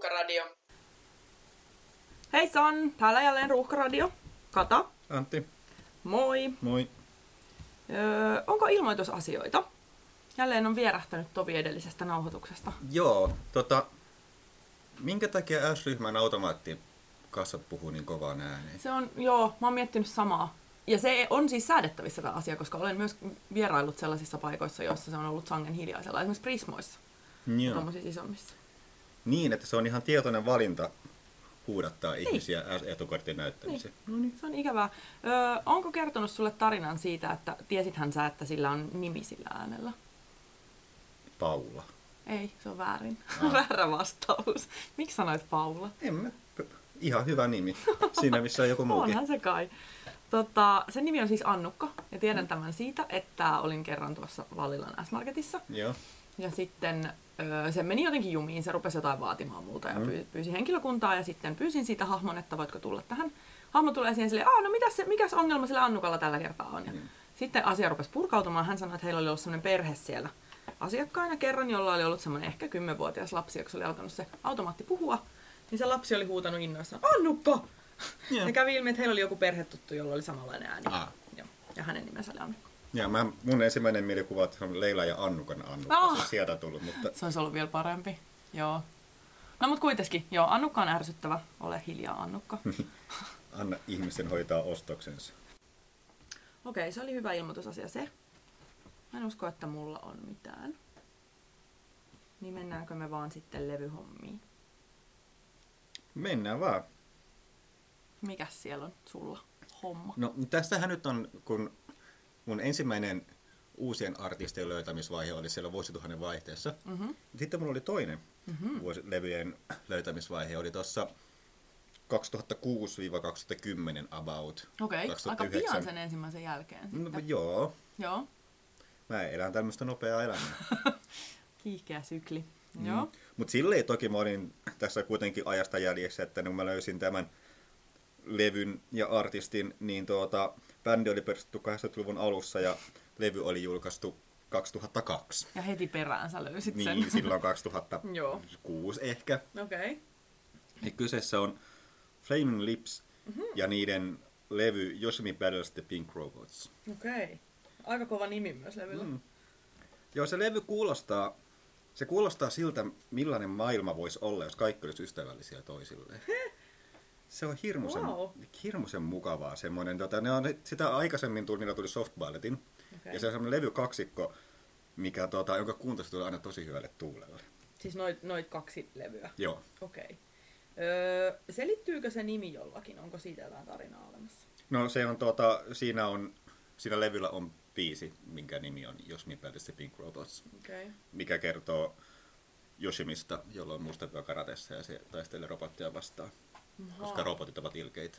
Ruuhkaradio. Hei San, täällä jälleen Ruuhkaradio. Kata, Antti, moi. moi. Öö, onko ilmoitusasioita? Jälleen on vierähtänyt tovi edellisestä nauhoituksesta. Joo, tota, minkä takia S-ryhmän automaattikassat puhuu niin kovaan ääneen? Se on, joo, mä oon miettinyt samaa. Ja se on siis säädettävissä tämä asia, koska olen myös vieraillut sellaisissa paikoissa, joissa se on ollut sangen hiljaisella. Esimerkiksi Prismoissa, Joo. tuommoisissa isommissa. Niin, että se on ihan tietoinen valinta huudattaa ihmisiä S-etukortin näyttämiseen. Niin. Se on ikävää. Öö, onko kertonut sulle tarinan siitä, että tiesithän sä, että sillä on nimi sillä äänellä? Paula. Ei, se on väärin. Ah. Väärä vastaus. Miksi sanoit Paula? En mä, ihan hyvä nimi. Siinä missä on joku muukin. Onhan se kai. Tota, sen nimi on siis Annukka, ja tiedän tämän siitä, että olin kerran tuossa Vallilan S-Marketissa. Joo. Ja sitten öö, se meni jotenkin jumiin, se rupesi jotain vaatimaan multa ja pyy- pyysi henkilökuntaa, ja sitten pyysin siitä hahmon, että voitko tulla tähän. Hahmo tulee siihen silleen, no mitäs se, mikäs ongelma sillä Annukalla tällä kertaa on. Ja Sitten asia rupesi purkautumaan, hän sanoi, että heillä oli ollut sellainen perhe siellä asiakkaina kerran, jolla oli ollut semmoinen ehkä kymmenvuotias lapsi, joka oli alkanut se automaatti puhua. Niin se lapsi oli huutanut innoissaan, Annukka! Joo. Ja kävi ilmi, että heillä oli joku perhetuttu, jolla oli samanlainen ääni. Ah. Ja hänen nimensä oli Annukka. Ja mä, mun ensimmäinen mielikuva että se on Leila ja Annukan Annukka. Ah. Se on sieltä tullut, mutta Se olisi ollut vielä parempi. Joo. No mut kuitenkin, joo, Annukka on ärsyttävä. Ole hiljaa, Annukka. anna ihmisten hoitaa ostoksensa. Okei, se oli hyvä ilmoitusasia se. Mä en usko, että mulla on mitään. Niin mennäänkö me vaan sitten levyhommiin? Mennään vaan. Mikäs siellä on sulla homma? No tästähän nyt on, kun mun ensimmäinen uusien artistien löytämisvaihe oli siellä vuosituhannen vaihteessa. Mhm. Sitten mulla oli toinen mm-hmm. vuosi, levyjen löytämisvaihe, oli tuossa 2006-2010 about. Okei, aika 2009. pian sen ensimmäisen jälkeen No, joo, Joo, mä elän tämmöistä nopeaa elämää. kiihkeä sykli. Joo. Mutta silleen toki mä olin tässä kuitenkin ajasta jäljessä, että kun mä löysin tämän levyn ja artistin, niin tuota, bändi oli perustettu 80-luvun alussa ja levy oli julkaistu 2002. Ja heti perään sä löysit sen. Niin, silloin Joo. 2006 ehkä. Okei. Ja kyseessä on Flaming Lips mm-hmm. ja niiden levy Yoshimi Battles the Pink Robots. Okei. Aika kova nimi myös levyllä. Mm. Joo, se levy kuulostaa, se kuulostaa siltä, millainen maailma voisi olla, jos kaikki olisi ystävällisiä toisilleen. Se on hirmuisen, Wow. hirmuisen mukavaa semmoinen. Tota, ne on, sitä aikaisemmin tuli, niillä tuli Soft Balletin. Okei. Ja se on semmoinen levykaksikko, mikä, tota, jonka kuuntelusta tuli aina tosi hyvälle tuulelle. Siis noit, noit kaksi levyä. Joo. Okei. Öö, selittyykö se nimi jollakin? Onko siitä jotain tarinaa olemassa? No se on, tota, siinä on, siinä levyllä on biisi, minkä nimi on Jos Me Battles the Pink Robots. Okay. mikä kertoo Yoshimista, jolla on mustavyö karatessa ja se taistelee robottia vastaan. Koska robotit ovat ilkeitä.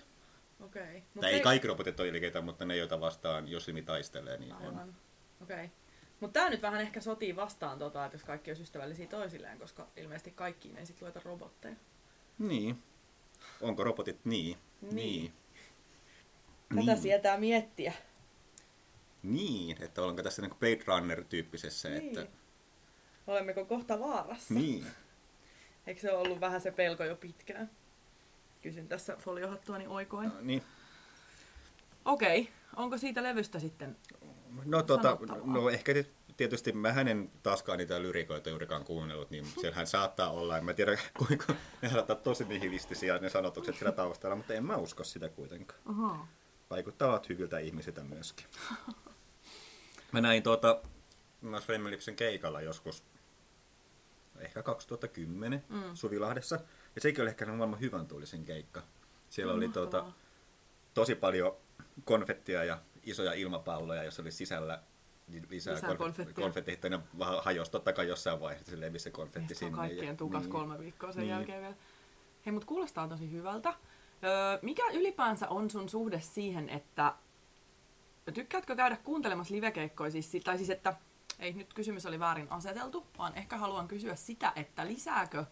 Okei. Mut Tai se- ei kaikki robotit ole ilkeitä, mutta ne, joita vastaan Yoshimi taistelee, niin on. Aivan. Okei. Mutta tämä nyt vähän ehkä sotii vastaan, tota, että jos kaikki olisi ystävällisiä toisilleen, koska ilmeisesti kaikkiin ei sitten lueta robotteja. Niin. Onko robotit niin? Niin. Niin. Tätä sietää miettiä. Niin, että onko tässä niin Blade Runner-tyyppisessä, Niin. että... Olemmeko kohta vaarassa? Niin. Eikö se ollut vähän se pelko jo pitkään? Kysyn tässä foliohattuani oikoin. No, niin. Okei, onko siitä levystä sitten? No, tota, no ehkä ti- tietysti mä hänen taaskaan niitä lyrikoita juurikaan kuunnellut, niin siellähän saattaa olla, en mä tiedä kuinka ne saattaa tosi nihilistisiä ne sanotukset siellä taustalla, mutta en mä usko sitä kuitenkaan. Aha. Vaikuttavat hyviltä ihmisiltä myöskin. Mä näin tuota, Flaming Lipsin keikalla joskus, ehkä 2010 mm. Suvilahdessa, ja sekin oli ehkä maailman hyvän tuulisen keikka. Siellä oli tuota, tosi paljon konfettia ja isoja ilmapalloja, jossa oli sisällä lisää, Lisää konfettia. konfettia. Ne vähän hajosi totta kai jossain vaiheessa, se levisi se konfetti sinne. kaikkien tukas niin. kolme viikkoa sen Niin. jälkeen vielä. Hei, mutta kuulostaa tosi hyvältä. Öö, mikä ylipäänsä on sun suhde siihen, että tykkäätkö käydä kuuntelemassa livekeikkoja? Siis, tai siis, että ei nyt kysymys oli väärin aseteltu, vaan ehkä haluan kysyä sitä, että lisääkö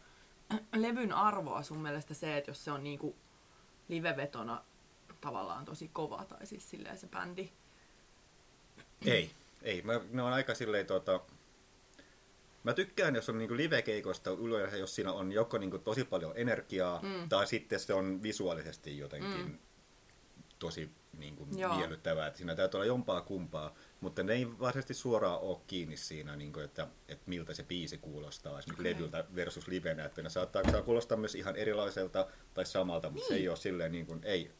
levyn arvoa sun mielestä se, että jos se on niinku livevetona tavallaan tosi kova, tai siis silleen se bändi. Ei, ei. Mä, ne on aika silleen tota, Mä tykkään, jos on niinku live-keikoista yleensä, jos siinä on joko niinku tosi paljon energiaa, mm. tai sitten se on visuaalisesti jotenkin mm. tosi niinku miellyttävää. Että siinä täytyy olla jompaa kumpaa, mutta ne ei varsinaisesti suoraan ole kiinni siinä, niinku, että, että miltä se biisi kuulostaa esimerkiksi Okei. levyltä versus livenä. Että ne saattaa, saa kuulostaa myös ihan erilaiselta tai samalta, mutta se ei ole silleen niin kuin, ei.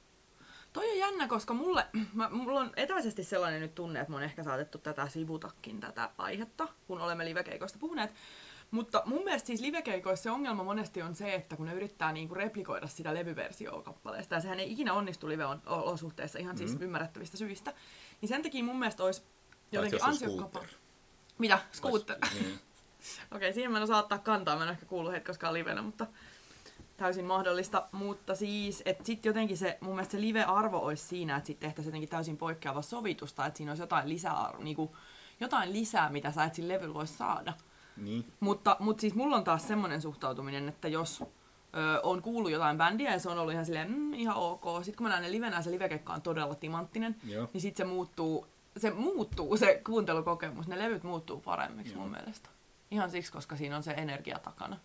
Toi on jännä, koska mulle, mä, mulla on etäisesti sellainen nyt tunne, että me on ehkä saatettu tätä sivutakin tätä aihetta, kun olemme livekeikoista puhuneet. Mutta mun mielestä siis livekeikoissa se ongelma monesti on se, että kun ne yrittää niinku replikoida sitä levyversioa kappaleesta, ja sehän ei ikinä onnistu live-olosuhteissa ihan siis Mm. ymmärrettävistä syistä, niin sen takia mun mielestä olisi jotenkin ansiokkaampaa. Mitä? Scooter? Niin. Okei, siihen mä en osaa ottaa kantaa, mä en ehkä kuullut heitä koskaan livenä, mutta täysin mahdollista. Mutta siis, että sitten jotenkin se, mun mielestä se live-arvo olisi siinä, että sitten tehtäisiin jotenkin täysin poikkeava sovitusta, että siinä olisi jotain lisää, niinku, jotain lisää, mitä sä et sillä levyllä voisi saada. Niin. Mutta, mutta siis mulla on taas semmoinen suhtautuminen, että jos ö, on kuullut jotain bändiä ja se on ollut ihan silleen, mm, ihan ok. Sitten kun mä näen ne livenä ja se livekeikka on todella timanttinen, Joo. niin sitten se muuttuu, se muuttuu, se kuuntelukokemus, ne levyt muuttuu paremmiksi Joo. mun mielestä. Ihan siksi, koska siinä on se energia takana.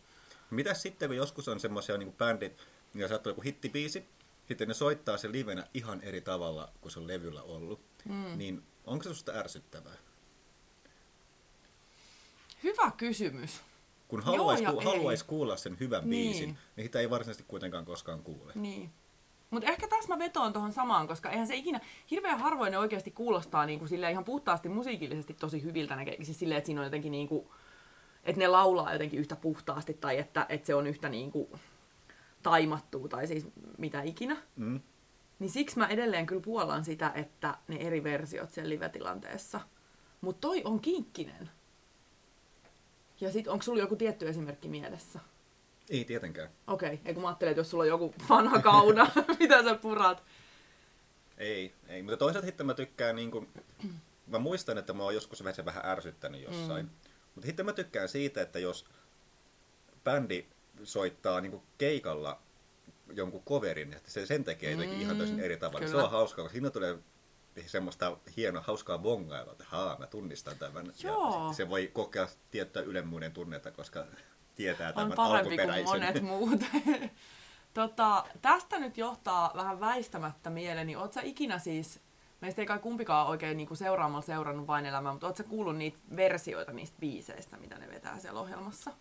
Mitäs sitten, kun joskus on semmoisia niin bändit, ja saattaa joku hittibiisi, sitten ne soittaa sen livenä ihan eri tavalla kuin se on levyllä ollut, mm. niin onko se susta ärsyttävää? Hyvä kysymys. Kun haluaisi, ku, haluais kuulla sen hyvän Niin. biisin, niin sitä ei varsinaisesti kuitenkaan koskaan kuule. Niin. Mutta ehkä tässä mä vetoan tuohon samaan, koska eihän se ikinä, hirveän harvoin ne oikeasti kuulostaa niin kuin silleen ihan puhtaasti musiikillisesti tosi hyviltä keikit. Siis silleen, että siinä on jotenkin niin kuin, että ne laulaa jotenkin yhtä puhtaasti tai että, että se on yhtä niin kuin taimattua tai siis mitä ikinä. Mm. Niin siksi mä edelleen kyllä puolan sitä, että ne eri versiot siellä live-tilanteessa. Mutta toi on kinkkinen. Ja sit onko sulla joku tietty esimerkki mielessä? Ei tietenkään. Okei, okay. kun mä ajattelin, että jos sulla on joku vanha kauna, mitä sä purat. Ei, ei. Mutta toisaalta sitten mä tykkään niin kuin, mä muistan, että mä oon joskus vähän se vähän ärsyttänyt jossain. Mm. Mutta sitten mä tykkään siitä, että jos bändi soittaa niin keikalla jonkun coverin, että se sen tekee jotenkin Mm, ihan täysin eri tavalla. Se kyllä. on hauskaa, koska siinä tulee semmoista hienoa, hauskaa bongailua, että haa, mä tunnistan tämän. Joo. Ja se voi kokea tiettyä ylemmuuden tunnetta, koska tietää on tämän parempi kuin monet muut. tota, tästä nyt johtaa vähän väistämättä mieleeni. Oot sä ikinä siis, meistä ei kai kumpikaan oikein niinku seuraamalla seurannut vain elämää, mutta sä kuullut niitä versioita niistä biiseistä, mitä ne vetää siellä ohjelmassa?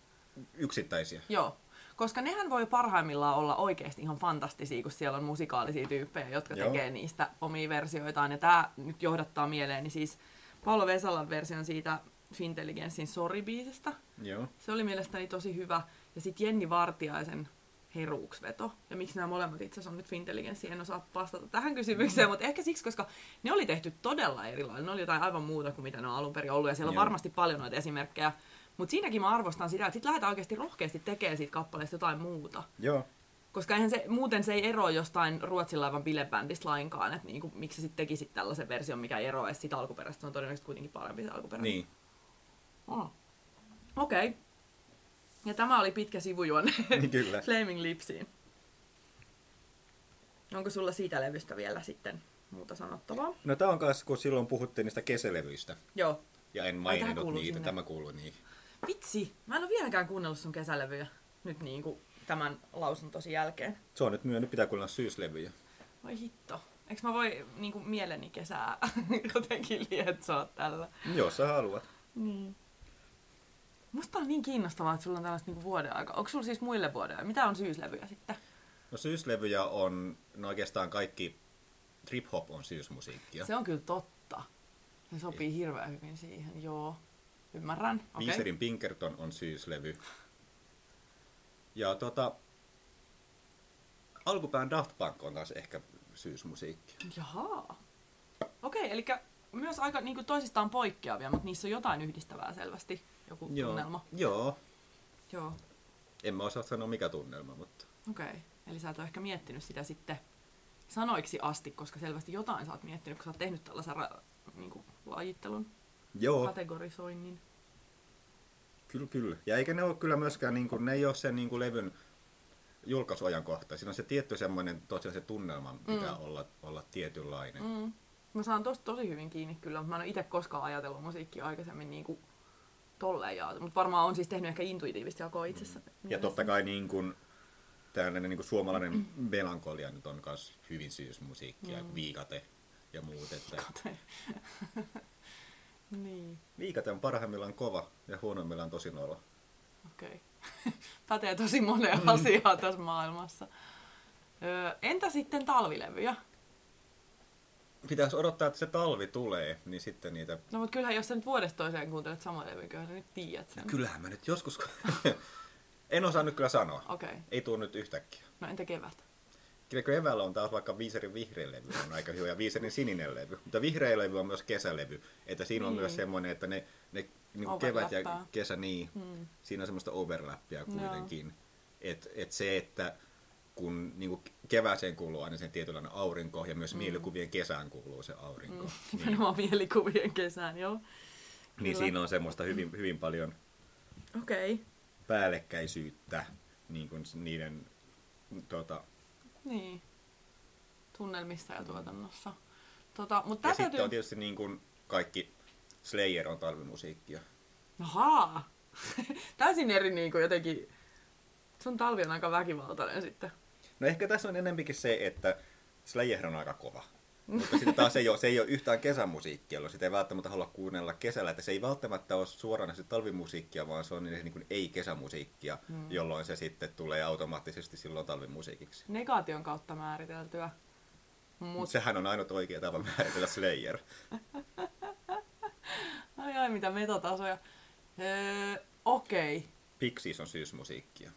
Yksittäisiä. Joo. Koska nehän voi parhaimmillaan olla oikeasti ihan fantastisia, kun siellä on musikaalisia tyyppejä, jotka Joo. tekee niistä omia versioitaan. Ja tämä nyt johdattaa mieleeni siis Paolo Vesalan version siitä Fintelligenssin Sorry-biisistä. Joo. Se oli mielestäni tosi hyvä. Ja sitten Jenni Vartiaisen heruuksveto. Ja miksi nämä molemmat itse asiassa on nyt Fintelligenssi, en osaa vastata tähän kysymykseen, mutta ehkä siksi, koska ne oli tehty todella erilailla. Ne oli jotain aivan muuta kuin mitä ne on alun perin ollut, ja siellä on Joo. varmasti paljon noita esimerkkejä. Mutta siinäkin mä arvostan sitä, että sitten lähdetään oikeasti rohkeasti tekemään siitä kappaleesta jotain muuta. Joo. Koska eihän se, muuten se ei eroa jostain Ruotsin laivan bilebändistä lainkaan, että niinku, miksi sä sitten tekisit tällaisen version, mikä ei eroa edes siitä alkuperäistä. Se on todennäköisesti kuitenkin parempi se alkuperäinen. Niin. Oh. Okei. Okay. Ja tämä oli pitkä sivujuonne Niin kyllä. Flaming Lipsiin. Onko sulla siitä levystä vielä sitten muuta sanottavaa? No tää on kanssa, kun silloin puhuttiin niistä kesälevyistä. Joo. Ja en maininnut niitä, sinne. tämä kuuluu niihin. Vitsi, mä en ole vieläkään kuunnellut sun kesälevyjä nyt niin kuin tämän lausuntosi jälkeen. Se on nyt myönnyt, pitää kuunnella syyslevyjä. Voi hitto. Eikö mä voi niin kuin mieleni kesää jotenkin lietsoa tällä? Jos sä haluat. Niin. Musta on niin kiinnostavaa, että sulla on tällaista niin vuoden aika. Onko sulla siis muille vuoden Mitä on syyslevyjä sitten? No syyslevyjä on, no oikeastaan kaikki, trip-hop on syysmusiikkia. Se on kyllä totta. Se sopii hirveän hyvin siihen, joo. Ymmärrän. Okay. Pinkerton on syyslevy. Ja tota, alkupään Daft Punk on taas ehkä syysmusiikki. Jaha. Okei, eli myös aika niin kuin toisistaan poikkeavia, mutta niissä on jotain yhdistävää selvästi. Joku tunnelma. Joo. Joo. En mä osaa sanoa mikä tunnelma, mutta Okei. Eli sä et ole ehkä miettinyt sitä sitten sanoiksi asti, koska selvästi jotain sä oot miettinyt, kun sä oot tehnyt tällaisen ra- niin kuin lajittelun, joo, kategorisoinnin. kyllä, kyllä. Ja eikä ne ole kyllä myöskään, niin kuin, ne ei ole sen niin kuin levyn julkaisuajankohta. Siinä on se tietty semmoinen, tosiaan se tunnelma pitää olla, olla tietynlainen. Mm. Mm. Mä saan tosta tosi hyvin kiinni kyllä, mutta mä en ole itse koskaan ajatellut musiikkia aikaisemmin niin kuin tolleen jaa. Mutta varmaan on siis tehnyt ehkä intuitiivisesti jakoa itsessä. Mm. Ja totta kai niin kuin, tällainen niin kuin suomalainen melankolia nyt on myös hyvin syysmusiikkia, mm. viikate ja muut. Että... niin. Viikate on parhaimmillaan kova ja huonoimmillaan tosi nolo. Okei. Okay. Pätee tosi moneen mm. asiaan tässä maailmassa. Öö, entä sitten talvilevyjä? Pitäisi odottaa, että se talvi tulee, niin sitten niitä... No mutta kyllähän jos sä nyt vuodesta toiseen kuuntelet samaa levyä, kyllähän sä nyt tiedät sen. Kyllähän mä nyt joskus... en osaa nyt kyllä sanoa. Okei. Okay. Ei tuu nyt yhtäkkiä. No entä kevät? Keväällä on taas vaikka Viiserin vihreä levy on aika hyvä ja Viiserin sininen levy. Mutta vihreä levy on myös kesälevy. Että siinä on niin. myös semmoinen, että ne, ne niin kevät ja kesä, niin hmm. siinä on semmoista overlappia kuitenkin. No. Että et se, että kun niin kuin kevääseen kuuluu aina sen tietynlainen aurinko ja myös mm. mielikuvien kesään kuuluu se aurinko. Mm. Niin. mielikuvien kesään, joo. Niin Kyllä. siinä on semmoista hyvin, hyvin paljon okay. päällekkäisyyttä niin kuin niiden tota, niin. tunnelmissa ja tuotannossa. Tota, mutta ja sitten on tietysti niin kuin kaikki Slayer on talvimusiikkia. Ahaa! Täysin eri niin kuin jotenkin... Sun talvi on aika väkivaltainen sitten. No ehkä tässä on enempikin se, että Slayer on aika kova. Mutta sitten taas se ei ole, se ei ole yhtään kesämusiikkia, jolloin sitä ei välttämättä halua kuunnella kesällä. Että se ei välttämättä ole suoraan se talvimusiikkia, vaan se on niin, niin kuin ei-kesämusiikkia, hmm. jolloin se sitten tulee automaattisesti silloin talvimusiikiksi. Negaation kautta määriteltyä. Mut... Sehän on ainut oikea tapa määritellä Slayer. ai ai, mitä metatasoja. Öö, Okei. Okay. Pixies on syysmusiikkia.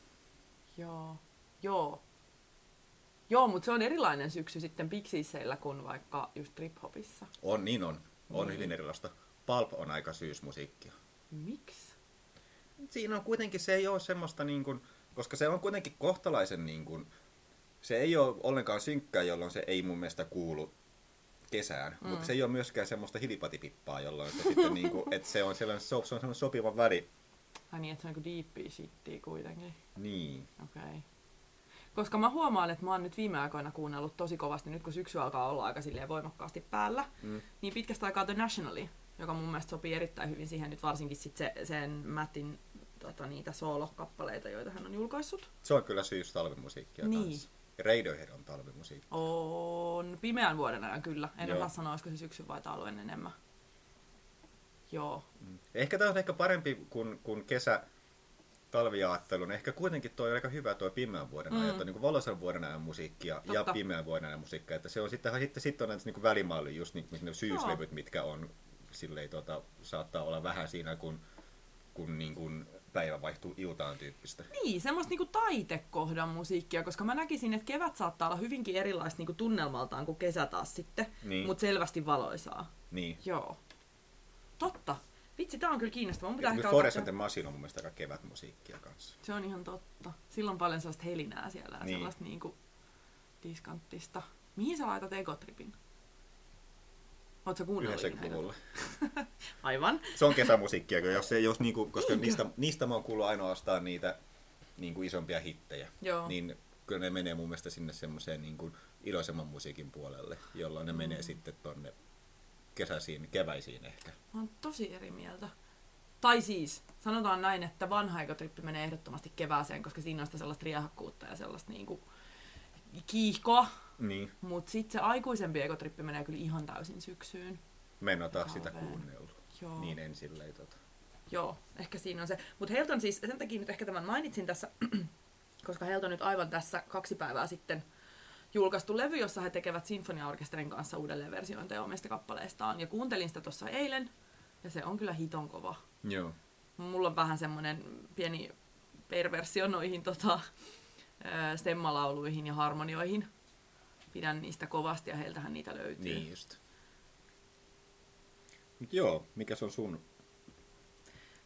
Joo. Joo. Joo, mutta se on erilainen syksy sitten Pixiesseillä kuin vaikka just trip-hopissa. On, niin on. On niin. hyvin erilaista. Pulp on aika syysmusiikkia. Miksi? Siinä on kuitenkin, se ei ole semmoista niin kuin, koska se on kuitenkin kohtalaisen niin kuin, se ei ole ollenkaan synkkää, jolloin se ei mun mielestä kuulu kesään, mm. mutta se ei ole myöskään semmoista hilipatipippaa, jolloin se sitten niin kuin, että se on sellainen, se on sellainen sopiva väri. Ai niin, että se on niin deep shittiä kuitenkin. Niin. Okei. Okay. Koska mä huomaan, että mä oon nyt viime aikoina kuunnellut tosi kovasti, nyt kun syksy alkaa olla aika silleen voimakkaasti päällä, mm. niin pitkästä aikaa The Nationali, joka mun mielestä sopii erittäin hyvin siihen nyt varsinkin sit se, sen Mattin tota, niitä soolokappaleita, joita hän on julkaissut. Se on kyllä syys talvimusiikkia niin. kanssa. Radiohead on talvimusiikki. On pimeän vuoden ajan kyllä. En osaa sanoa, olisiko se syksy vai talven enemmän. Joo. Mm. Ehkä tämä on ehkä parempi kuin, kuin kesä, talviaattelun. Ehkä kuitenkin tuo on aika hyvä tuo pimeän vuoden mm. ajan, niin valoisen vuoden ajan musiikkia Totta. ja pimeän vuoden ajan musiikkia. Että se on sitten, sitten, sitten on näitä niin välimalli, just niin, ne syyslevyt, mitkä on silleen, tota, saattaa olla vähän siinä, kun, kun niin kuin päivä vaihtuu iltaan tyyppistä. Niin, semmoista niinku taitekohdan musiikkia, koska mä näkisin, että kevät saattaa olla hyvinkin erilaista niinku tunnelmaltaan kuin kesä taas sitten, niin. mutta selvästi valoisaa. Niin. Joo. Totta. Vitsi, tää on kyllä kiinnostavaa. Mun pitää ehkä Forest the Machine on mun mielestä aika kevätmusiikkia kanssa. Se on ihan totta. Silloin on paljon sellaista helinää siellä ja niin. sellaista niinku diskanttista. Mihin sä laitat Egotripin? Oletko kuunnellut 90-luvulla. Aivan. Se on kesämusiikkia, jos se, jos niinku, koska niistä, niistä mä oon kuullut ainoastaan niitä niinku isompia hittejä. Joo. Niin kyllä ne menee mun mielestä sinne semmoiseen niinku iloisemman musiikin puolelle, jolloin ne mm. menee sitten tonne kesäisiin, keväisiin ehkä. Mä oon tosi eri mieltä. Tai siis, sanotaan näin, että vanha ekotrippi menee ehdottomasti kevääseen, koska siinä on sitä sellaista riehakkuutta ja sellaista niinku kiihkoa. Niin. Mutta sitten se aikuisempi ekotrippi menee kyllä ihan täysin syksyyn. Mä en taas sitä kuunnellut. Joo. Niin en silleen tota. Joo, ehkä siinä on se. Mutta Helton siis, sen takia nyt ehkä tämän mainitsin tässä, koska Helton nyt aivan tässä kaksi päivää sitten – julkaistu levy, jossa he tekevät sinfoniaorkesterin kanssa uudelleen versiointeja omista kappaleistaan. Ja kuuntelin sitä tuossa eilen, ja se on kyllä hiton kova. Joo. Mulla on vähän semmoinen pieni perversio noihin tota, stemmalauluihin ja harmonioihin. Pidän niistä kovasti ja heiltähän niitä löytyy. Niin just. Mut joo, mikä se on sun?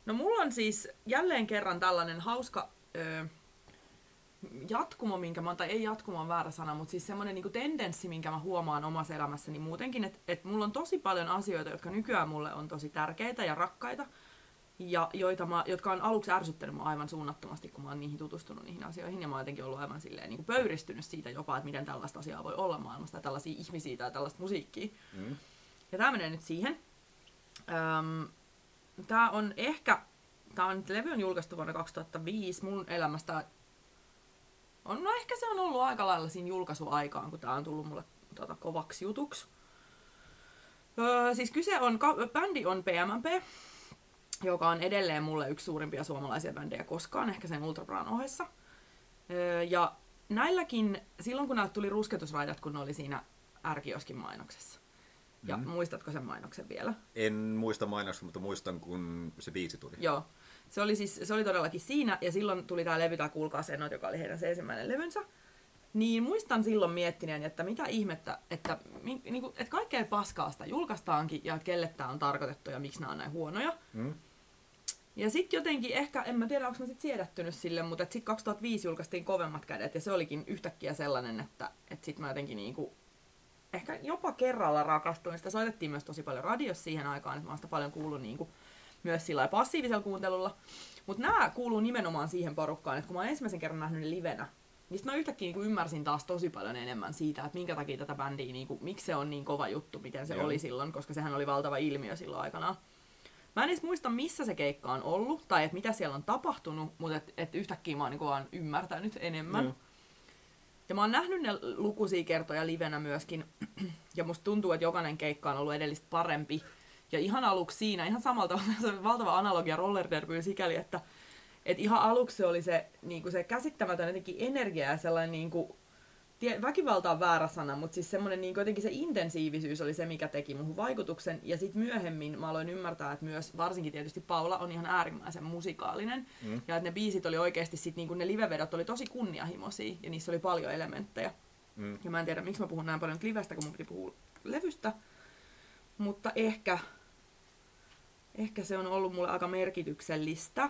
No mulla on siis jälleen kerran tällainen hauska ö, jatkumo, minkä mä, tai ei jatkumo on väärä sana, mutta siis semmoinen niin tendenssi, minkä mä huomaan omassa elämässäni muutenkin, että et mulla on tosi paljon asioita, jotka nykyään mulle on tosi tärkeitä ja rakkaita, ja joita mä, jotka on aluksi ärsyttänyt mua aivan suunnattomasti, kun mä oon niihin tutustunut niihin asioihin, ja mä oon jotenkin ollut aivan silleen niin kuin pöyristynyt siitä jopa, että miten tällaista asiaa voi olla maailmasta, ja tällaisia ihmisiä tai tällaista musiikkia. Mm. Ja tää menee nyt siihen. Öm, tää on ehkä tää on, levy on julkaistu vuonna 2005. Mun elämästä on, no ehkä se on ollut aika lailla siinä julkaisuaikaan, kun tää on tullut mulle tota, kovaksi jutuksi. Öö, siis kyse on, ka- bändi on PMMP, joka on edelleen mulle yksi suurimpia suomalaisia bändejä koskaan, ehkä sen Ultrabran ohessa. Öö, ja näilläkin, silloin kun näiltä tuli rusketusraidat, kun ne oli siinä Ärkioskin mainoksessa. Ja mm. muistatko sen mainoksen vielä? En muista mainoksen, mutta muistan, kun se biisi tuli. Joo. Se oli, siis, se oli todellakin siinä, ja silloin tuli tämä levy, tämä Kuulkaa Senot, joka oli heidän se ensimmäinen levynsä. Niin muistan silloin miettineen, että mitä ihmettä, että, mi, niinku, että kaikkea paskaa sitä julkaistaankin, ja kelle tämä on tarkoitettu, ja miksi nämä on näin huonoja. Mm. Ja sitten jotenkin ehkä, en mä tiedä onko mä sit siedättynyt sille, mutta sitten 2005 julkaistiin kovemmat kädet ja se olikin yhtäkkiä sellainen, että, että sitten mä jotenkin niinku, ehkä jopa kerralla rakastuin. Sitä soitettiin myös tosi paljon radiossa siihen aikaan, että mä oon sitä paljon kuullut niinku, myös sillä passiivisella kuuntelulla. Mutta nämä kuuluu nimenomaan siihen porukkaan, että kun mä oon ensimmäisen kerran nähnyt ne livenä, niin mä yhtäkkiä niinku ymmärsin taas tosi paljon enemmän siitä, että minkä takia tätä bändiä, niinku, miksi se on niin kova juttu, miten se Joo. oli silloin, koska sehän oli valtava ilmiö silloin aikanaan. Mä en edes muista, missä se keikka on ollut, tai että mitä siellä on tapahtunut, mutta et, et yhtäkkiä mä oon niinku vaan ymmärtänyt enemmän. Joo. Ja mä oon nähnyt ne lukuisia kertoja livenä myöskin, ja musta tuntuu, että jokainen keikka on ollut edellistä parempi. Ja ihan aluksi siinä, ihan samalta se on valtava analogia roller derbyyn sikäli, että et ihan aluksi se oli se, niinku se käsittämätön jotenkin energia ja sellainen niinku, tie, väkivalta on väärä sana, mutta siis semmoinen niin jotenkin se intensiivisyys oli se, mikä teki muhun vaikutuksen. Ja sitten myöhemmin mä aloin ymmärtää, että myös varsinkin tietysti Paula on ihan äärimmäisen musikaalinen. Mm. Ja että ne biisit oli oikeasti sit niin ne livevedot oli tosi kunnianhimoisia ja niissä oli paljon elementtejä. Mm. Ja mä en tiedä, miksi mä puhun näin paljon nyt livestä, kun mun piti puhua levystä. Mutta ehkä, ehkä se on ollut mulle aika merkityksellistä.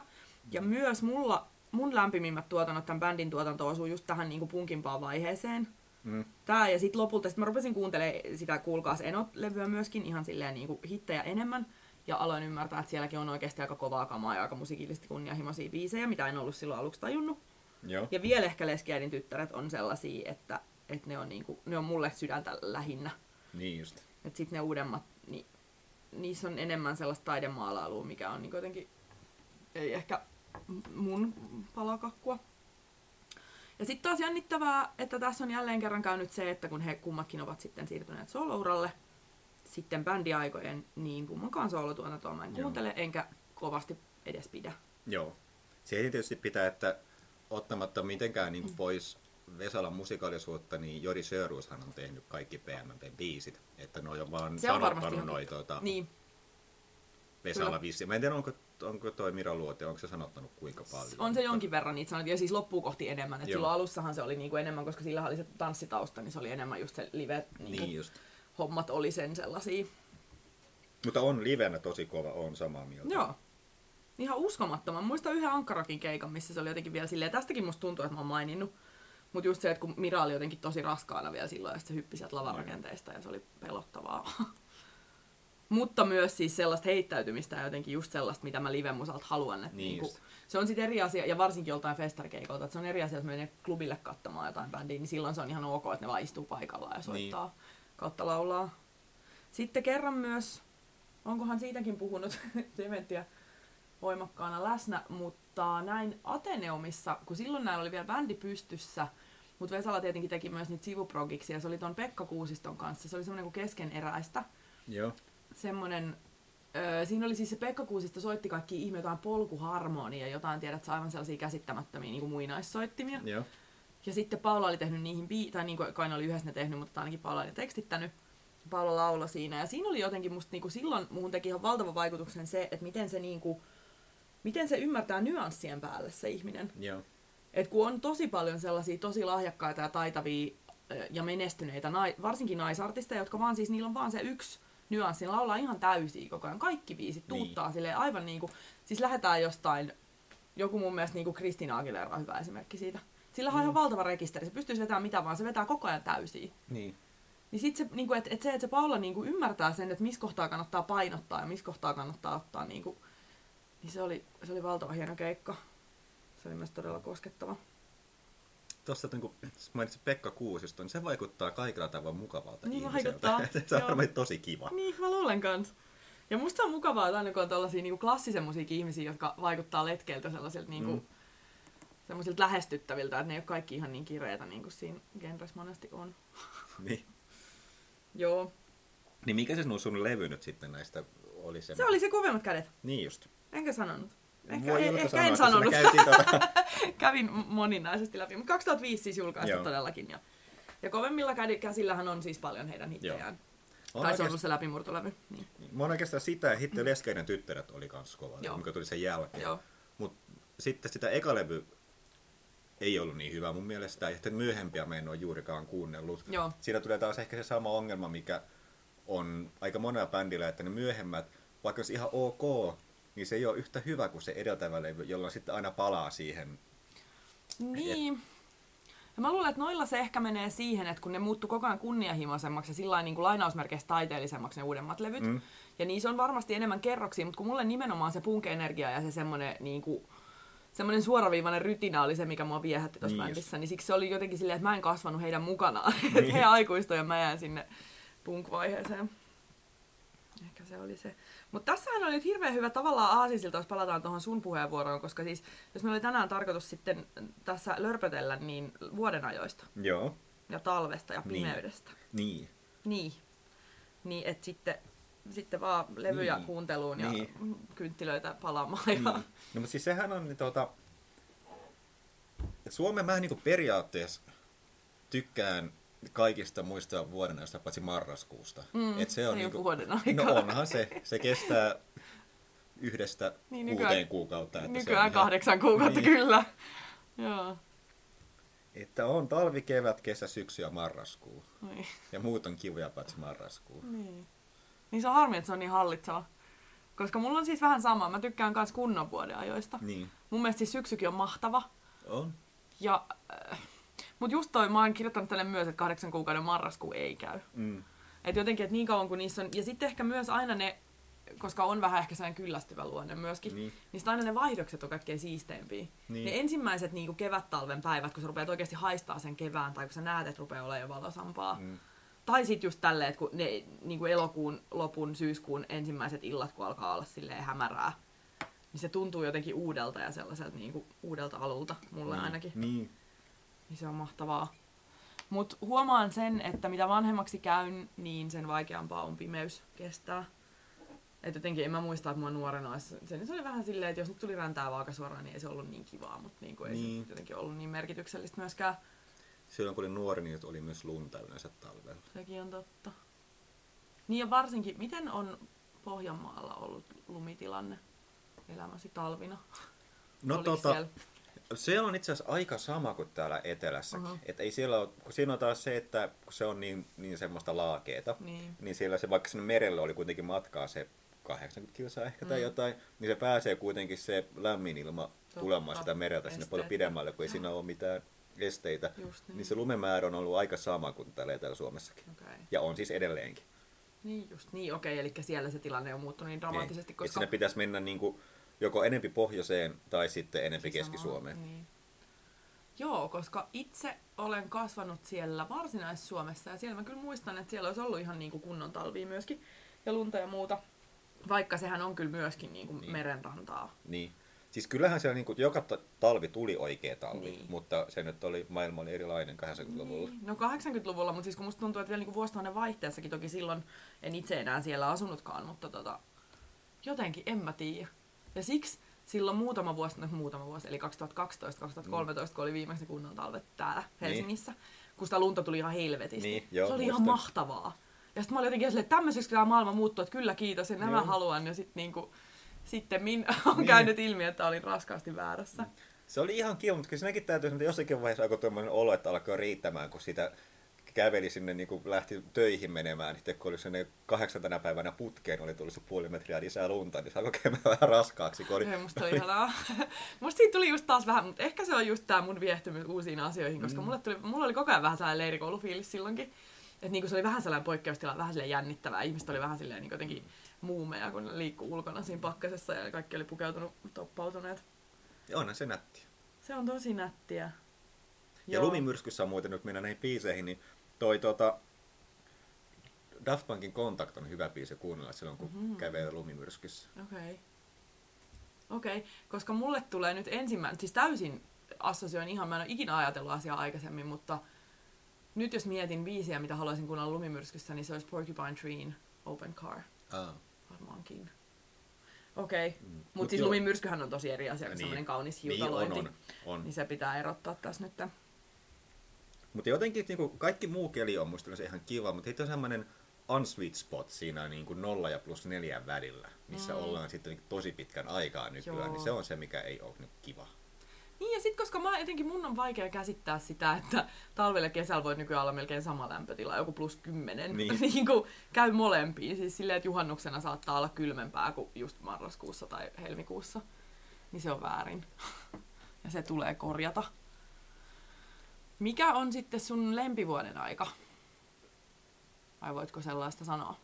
Ja myös mulla, mun lämpimimmät tuotannot, tämän bändin tuotanto osuu just tähän niin kuin punkimpaan vaiheeseen. Mm. Tää ja sitten lopulta sit mä rupesin kuuntelemaan sitä Kuulkaas Enot-levyä myöskin ihan silleen niin kuin hittejä enemmän. Ja aloin ymmärtää, että sielläkin on oikeasti aika kovaa kamaa ja aika musiikillisesti kunnianhimoisia biisejä, mitä en ollut silloin aluksi tajunnut. Joo. Ja vielä ehkä Leskiäidin tyttäret on sellaisia, että, että ne, on niinku, ne on mulle sydäntä lähinnä. Niin just. Että sitten ne uudemmat, niin niissä on enemmän sellaista taidemaalailua, mikä on niinku jotenkin, ei ehkä mun palakakkua. Ja sitten taas jännittävää, että tässä on jälleen kerran käynyt se, että kun he kummatkin ovat sitten siirtyneet solouralle, sitten bändiaikojen, niin kummankaan soolotuotantoa mä en Joo. kuuntele, enkä kovasti edes pidä. Joo. Se ei tietysti pitää, että ottamatta mitenkään niin pois Vesalan musikaalisuutta, niin Jori Sjöruushan on tehnyt kaikki PMP-biisit. Että ne on vaan Se on sanottanut noi tuota, Niin, Vesala vissiin. Mä en tiedä, onko, onko toi Mira Luote, onko se sanottanut kuinka paljon. On se jonkin verran niitä sanoja, ja siis loppuu kohti enemmän. Et Joo. silloin alussahan se oli niinku enemmän, koska sillä oli se tanssitausta, niin se oli enemmän just se live niinku, Niin just. hommat oli sen sellaisia. Mutta on livenä tosi kova, on samaa mieltä. Joo. Ihan uskomattoman. Muistan yhden Ankkarakin keikan, missä se oli jotenkin vielä silleen, tästäkin musta tuntuu, että mä oon maininnut. Mutta just se, että kun Mira oli jotenkin tosi raskaana vielä silloin, ja se hyppi sieltä lavarakenteesta, ja se oli pelottavaa. Mutta myös siis sellaista heittäytymistä ja jotenkin just sellaista, mitä mä live-musalta haluan. Että Niin niinku, se on sitten eri asia, ja varsinkin joltain festarikeikolta, että se on eri asia, jos menee klubille katsomaan jotain bändiä, niin silloin se on ihan ok, että ne vaan istuu paikallaan ja soittaa niin. kautta laulaa. Sitten kerran myös, onkohan siitäkin puhunut Dementia voimakkaana läsnä, mutta näin Ateneumissa, kun silloin näillä oli vielä bändi pystyssä, mutta Vesala tietenkin teki myös niitä sivuprogiksi, ja se oli tuon Pekka Kuusiston kanssa, se oli semmoinen kuin keskeneräistä Joo. semmoinen, öö, siinä oli siis se Pekka Kuusisto soitti kaikki ihme jotain polkuharmonia, jotain tiedät aivan sellaisia käsittämättömiä niin kuin muinaissoittimia. Joo. Ja sitten Paula oli tehnyt niihin, bii- tai niin kuin oli yhdessä ne tehnyt, mutta ainakin Paula oli tekstittänyt. Paula lauloi siinä. Ja siinä oli jotenkin musta niin kuin silloin, muhun teki ihan valtava vaikutuksen se, että miten se, niin kuin, miten se ymmärtää nyanssien päälle se ihminen. Joo. Et kun on tosi paljon sellaisia tosi lahjakkaita ja taitavia ja menestyneitä, nai, varsinkin naisartisteja, jotka vaan siis, niillä on vaan se yksi nyanssi, ne laulaa ihan täysiä koko ajan. Kaikki biisit Niin. tuuttaa silleen aivan niinku, siis lähdetään jostain, joku mun mielestä niinku Kristina Aguilera on hyvä esimerkki siitä. Sillä on ihan valtava rekisteri, se pystyisi vetämään mitä vaan, se vetää koko ajan täysiä. Niin. Niin sit se, niinku, että et se, että se Paula niinku ymmärtää sen, että missä kohtaa kannattaa painottaa ja missä kohtaa kannattaa ottaa, niinku, niin se oli, se oli valtava hieno keikka. Se oli myös todella koskettava. Tuossa niin kun mainitsit Pekka Kuusisto, niin se vaikuttaa kaikilla tavoin mukavalta Niin ihmiseltä. vaikuttaa, se on varmaan tosi kiva. Niin, mä luulen kans. Ja musta on mukavaa, että aina kun on tällaisia niin klassisen musiikin ihmisiä, jotka vaikuttaa letkeiltä sellaisilta niin kuin, mm. lähestyttäviltä, että ne ei ole kaikki ihan niin kireitä niin kuin siinä genressä monesti on. niin. Joo. Niin mikä se sun levy nyt sitten näistä oli se? Se oli se kovemmat kädet. Niin just. Enkä sanonut. Ehkä, Voi ehkä sanoa, en että sanonut. tota- Kävin moninaisesti läpi. Mutta 2005 siis julkaistu Joo. todellakin. Ja, ja kovemmilla käsillähän on siis paljon heidän hittejään. On Tai se on ollut se läpimurtolevy. Niin. Mä oon oikeastaan sitä, ja sitten Leskeinen tyttäret oli kans kova, Joo. mikä tuli sen jälkeen. Joo. Mut sitten sitä eka levy ei ollut niin hyvä mun mielestä, ja sitten myöhempiä mä en ole juurikaan kuunnellut. Joo. Siinä tulee taas ehkä se sama ongelma, mikä on aika monella bändillä, että ne myöhemmät, vaikka se ihan ok, niin se ei ole yhtä hyvä kuin se edeltävä levy, jolloin sitten aina palaa siihen. Niin. Ja mä luulen, että noilla se ehkä menee siihen, että kun ne muuttuu koko ajan kunnianhimoisemmaksi ja sillä niin kuin lainausmerkeissä taiteellisemmaksi ne uudemmat levyt. Mm. Ja niissä on varmasti enemmän kerroksia, mutta kun mulle nimenomaan se punk-energia ja se semmoinen niin kuin, semmoinen suoraviivainen rytinä oli se, mikä mua viehätti tuossa Niin bändissä, niin siksi se oli jotenkin silleen, että mä en kasvanut heidän mukanaan. Niin. Niin. He aikuistuivat ja mä jään sinne punk-vaiheeseen. Ehkä se oli se. Mutta tässähän oli nyt hirveän hyvä tavallaan aasinsilta, jos palataan tuohon sun puheenvuoroon, koska siis, jos meillä oli tänään tarkoitus sitten tässä lörpötellä, niin vuoden ajoista Joo. ja talvesta ja Niin. pimeydestä. Niin. Niin. Niin, että sitten, sitten vaan levyjä Niin. kuunteluun ja Niin. kynttilöitä palaamaan. Ja... Niin. No mutta siis sehän on niin, tota... Suomen mä niin periaatteessa tykkään kaikista muista vuodenajasta paitsi marraskuusta. Mm, Et se on ole niinku- vuoden aika. No onhan se. Se kestää yhdestä Niin, niin, nykyään- kuuteen kuukautta. Että se on Nykyään ihan- kahdeksan kuukautta, Niin. kyllä. Joo. Että on talvi, kevät, kesä, syksy ja marraskuu. Niin. Ja muut on kivoja paitsi marraskuu. Niin. niin se on harmi, että se on niin hallitseva. Koska mulla on siis vähän sama. Mä tykkään myös kunnon vuoden ajoista. Niin. Mun mielestä siis syksykin on mahtava. On. Ja, äh, mut just toi, mä oon kirjoittanut tälle myös, että kahdeksan kuukauden marraskuu ei käy. Mm. Et jotenkin, että niin kauan kuin niissä on, ja sitten ehkä myös aina ne, koska on vähän ehkä sellainen kyllästyvä luonne myöskin, Niin. niin aina ne vaihdokset on kaikkein siisteimpiä. Niin. Ne ensimmäiset niin kevät-talven päivät, kun sä rupeat oikeasti haistaa sen kevään, tai kun sä näet, että rupeaa olemaan jo valosampaa. Mm. Tai sitten just tälleen, että kun ne niin kuin elokuun lopun, syyskuun ensimmäiset illat, kun alkaa olla silleen hämärää, niin se tuntuu jotenkin uudelta ja sellaiselta niin kuin uudelta alulta, mulle niin. ainakin. Niin. Niin se on mahtavaa. Mutta huomaan sen, että mitä vanhemmaksi käyn, niin sen vaikeampaa on pimeys kestää. Et jotenkin en mä muista, että mua nuorena olisi, se, nyt oli vähän silleen, että jos nyt tuli räntää vaakasuoraan, niin ei se ollut niin kivaa, mutta niin kuin ei Niin. se jotenkin ollut niin merkityksellistä myöskään. Silloin kun olin nuori, niin oli myös lunta yleensä talvella. Sekin on totta. Niin ja varsinkin, miten on Pohjanmaalla ollut lumitilanne elämäsi talvina? No Oliko tota, siellä? Se on itse asiassa aika sama kuin täällä etelässäkin. Uh-huh. Et ei siellä ole, kun siinä on taas se, että kun se on niin, niin semmoista laakeeta, Niin. niin siellä se, vaikka sinne merelle oli kuitenkin matkaa se 80 kilsaa ehkä tai Mm. jotain, niin se pääsee kuitenkin se lämmin ilma tulemaan sitä mereltä sinne paljon pidemmälle, kun ei siinä ole mitään esteitä. Just niin. Niin se lumemäärä on ollut aika sama kuin täällä Etelä-Suomessakin. Okay. Ja on siis edelleenkin. Niin just, niin okei, eli siellä se tilanne on muuttunut niin dramaattisesti, niin. Et koska... sinne pitäisi mennä niin kuin joko enempi pohjoiseen tai sitten enempi Se Keski-Suomeen. Niin. Joo, koska itse olen kasvanut siellä Varsinais-Suomessa ja siellä mä kyllä muistan, että siellä olisi ollut ihan niin kuin kunnon talvia myöskin ja lunta ja muuta. Vaikka sehän on kyllä myöskin niin kuin Niin. merenrantaa. Niin. Siis kyllähän siellä niin kuin, joka ta- talvi tuli oikea talvi, Niin. niin. mutta se nyt oli, maailma oli erilainen 80-luvulla. Niin. No 80-luvulla, mutta siis kun musta tuntuu, että vielä niin kuin vuosituhannen vaihteessakin toki silloin en itse enää siellä asunutkaan, mutta tota, jotenkin en mä tiedä. Ja siksi silloin muutama vuosi, no muutama vuosi, eli 2012-2013, kun oli viimeksi kunnon talvet täällä Helsingissä, kun sitä lunta tuli ihan helvetisti. Niin, joo, se oli ihan muistan. mahtavaa. Ja sitten mä olin jotenkin silleen, että tämmöiseksi tämä maailma muuttuu, että kyllä kiitos, ja nämä Joo. haluan. Ja sitten niinku, sitten min on Niin. käynyt ilmi, että olin raskaasti väärässä. Se oli ihan kiva, mutta kyllä sinäkin täytyy sanoa, että jossakin vaiheessa alkoi tuommoinen olo, että alkoi riittämään, kun sitä käveli sinne, niin kuin lähti töihin menemään, niin sitten kun oli sinne kahdeksantena päivänä putkeen, oli tullut se puoli metriä lisää lunta, niin se alkoi käymään vähän raskaaksi, kun oli... Ei, musta oli ihanaa. musta siitä tuli just taas vähän, mutta ehkä se on just tää mun viehtymys uusiin asioihin, koska mm. mulle, tuli, mulla oli koko ajan vähän sellainen leirikoulufiilis silloinkin. Että niinku se oli vähän sellainen poikkeustila, vähän silleen jännittävää. Ihmiset oli vähän silleen niinku jotenkin muumeja, kun liikkuu ulkona siinä pakkasessa ja kaikki oli pukeutunut, toppautuneet. Ja onhan se nätti. Se on tosi nättiä. Ja lumimyrskyssä on muuten nyt mennä näihin biiseihin, niin toi tota, Daft Punkin Contact on hyvä biisi kuunnella silloin, kun mm-hmm. kävee lumimyrskyssä. Okei. Okay. Okei, okay. koska mulle tulee nyt ensimmäinen, siis täysin assosioin ihan, mä en ole ikinä ajatellut asiaa aikaisemmin, mutta nyt jos mietin biisiä, mitä haluaisin kuunnella lumimyrskyssä, niin se olisi Porcupine Treen Open Car. Ah. Varmaankin. Okei, okay. mm. mutta Mut siis lumimyrskyhän on tosi eri asia kuin niin. semmoinen kaunis hiutalointi. Niin, on, on, on. Niin se pitää erottaa tässä nyt. Mutta jotenkin niin kuin, kaikki muu keli on musta ihan kiva, mutta sitten on semmoinen unsweet spot siinä niin kuin nolla ja plus neljän välillä, missä mm. ollaan sitten tosi pitkän aikaa nykyään, Joo. niin se on se, mikä ei ole nyt kiva. Niin ja sitten koska mä jotenkin mun on vaikea käsittää sitä, että talvella ja kesällä voi nykyään olla melkein sama lämpötila, joku plus kymmenen. Niin. niin kuin käy molempiin. Siis silleen, että juhannuksena saattaa olla kylmempää kuin just marraskuussa tai helmikuussa. Niin se on väärin. ja se tulee korjata. Mikä on sitten sun lempivuoden aika? Vai voitko sellaista sanoa?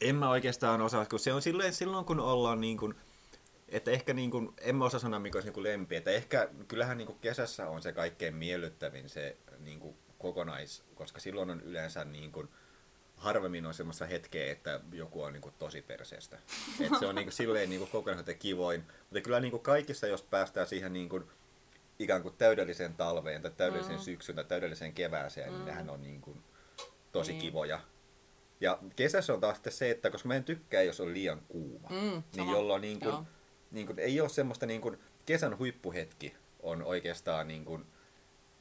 En mä oikeastaan osaa, kun se on silleen, silloin kun ollaan niin kuin, että ehkä niin kuin, en mä osaa sanoa mikä olisi niin kuin lempi, että ehkä kyllähän niin kuin kesässä on se kaikkein miellyttävin se niin kuin kokonais, koska silloin on yleensä niin kuin, harvemmin on semmoista hetkeä, että joku on niin kuin tosi perseestä. että se on niin kuin, silleen niin kuin kokonaisuuteen kivoin, mutta kyllä niin kuin kaikissa, jos päästään siihen niin kuin, ikään kuin täydelliseen talveen tai täydelliseen mm. syksyyn tai täydelliseen kevääseen, niin mm. niin nehän on niin kuin tosi niin. kivoja. Ja kesässä on taas se, että koska mä en tykkää, jos on liian kuuma, mm, niin jolloin niin kuin, niin kuin, ei ole semmoista niin kuin, kesän huippuhetki on oikeastaan niin kuin,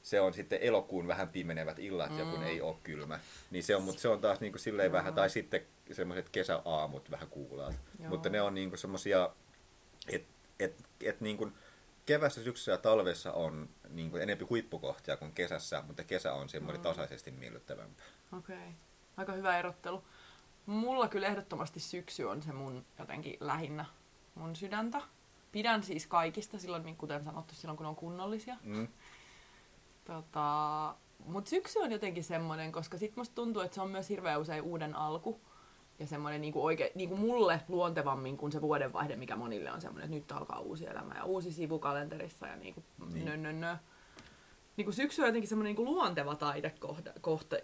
se on sitten elokuun vähän pimenevät illat, mm. ja kun ei ole kylmä. Niin se on, mutta se on taas niin kuin silleen Joo. vähän, tai sitten semmoiset kesäaamut vähän kuulaat. Mutta ne on niin kuin semmoisia, että et, et, niin kuin, kevässä, syksyssä ja talvessa on niin kuin enempi huippukohtia kuin kesässä, mutta kesä on semmoinen mm. tasaisesti miellyttävämpää. Okei. Okay. Aika hyvä erottelu. Mulla kyllä ehdottomasti syksy on se mun jotenkin lähinnä mun sydäntä. Pidän siis kaikista silloin, niin kuten sanottu, silloin kun on kunnollisia. Mm. Tota, mutta syksy on jotenkin semmoinen, koska sit musta tuntuu, että se on myös hirveän usein uuden alku ja semmoinen niinku oike, niinku mulle luontevammin kuin se vuodenvaihde, mikä monille on semmoinen, että nyt alkaa uusi elämä ja uusi sivu kalenterissa ja niinku niin. nö, nö, nö. Niinku syksy on jotenkin semmoinen niinku luonteva taidekohta, kohta,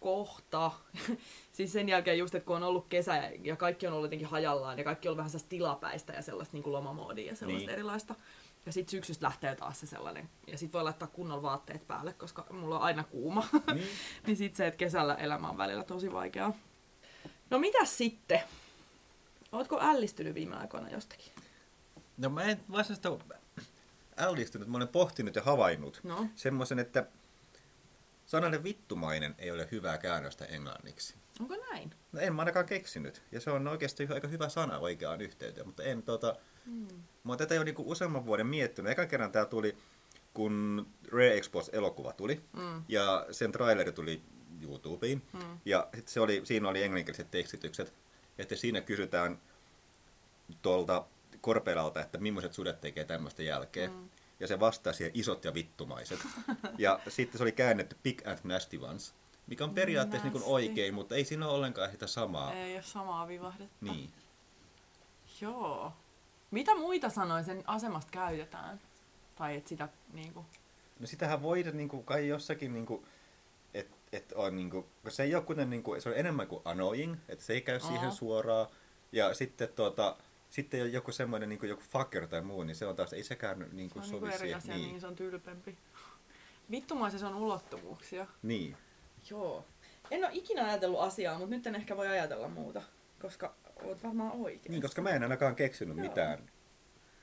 kohta. siis sen jälkeen just, että kun on ollut kesä ja kaikki on ollut jotenkin hajallaan ja kaikki on vähän sellaista tilapäistä ja sellaista niinku lomamoodia ja sellaista niin. erilaista. Ja sitten syksystä lähtee taas se sellainen. Ja sitten voi laittaa kunnolla vaatteet päälle, koska mulla on aina kuuma. Niin, niin sitten se, että kesällä elämä on välillä tosi vaikeaa. No mitä sitten? Oletko ällistynyt viime aikoina jostakin? No mä en vasta ällistynyt, mä olen pohtinut ja havainnut no. semmoisen, että sanalle vittumainen ei ole hyvää käännöstä englanniksi. Onko näin? No en mä ainakaan keksinyt. Ja se on oikeasti aika hyvä sana oikeaan yhteyteen, mutta en tota... Mm. Mä oon tätä jo niinku useamman vuoden miettinyt. Ekan kerran tää tuli, kun Rare Expos elokuva tuli. Mm. Ja sen traileri tuli YouTubeen. Hmm. Ja sit se oli, siinä oli englanninkieliset tekstitykset. Että siinä kysytään tuolta Korpelalta, että millaiset sudet tekee tämmöistä jälkeen. Hmm. Ja se vastasi siihen isot ja vittumaiset. ja sitten se oli käännetty Big and Nasty Ones. Mikä on periaatteessa niin oikein, mutta ei siinä ole ollenkaan sitä samaa. Ei ole samaa vivahdetta. Niin. Joo. Mitä muita sanoja sen asemasta käytetään? Tai että sitä niinku... No sitähän voidaan niinku, kai jossakin niinku, että on niinku, se ei ole kuten niinku, se on enemmän kuin annoying, että se ei käy Oho. siihen suoraan. Ja sitten tuota, sitten joku semmoinen niinku joku fucker tai muu, niin se on taas, ei sekään niinku se on sovi niinku eri asia, niin. niin. se on tylpempi. Vittumaisessa on ulottuvuuksia. Niin. Joo. En ole ikinä ajatellut asiaa, mutta nyt en ehkä voi ajatella muuta, koska oot varmaan oikein. Niin, koska mä en ainakaan keksinyt Joo. mitään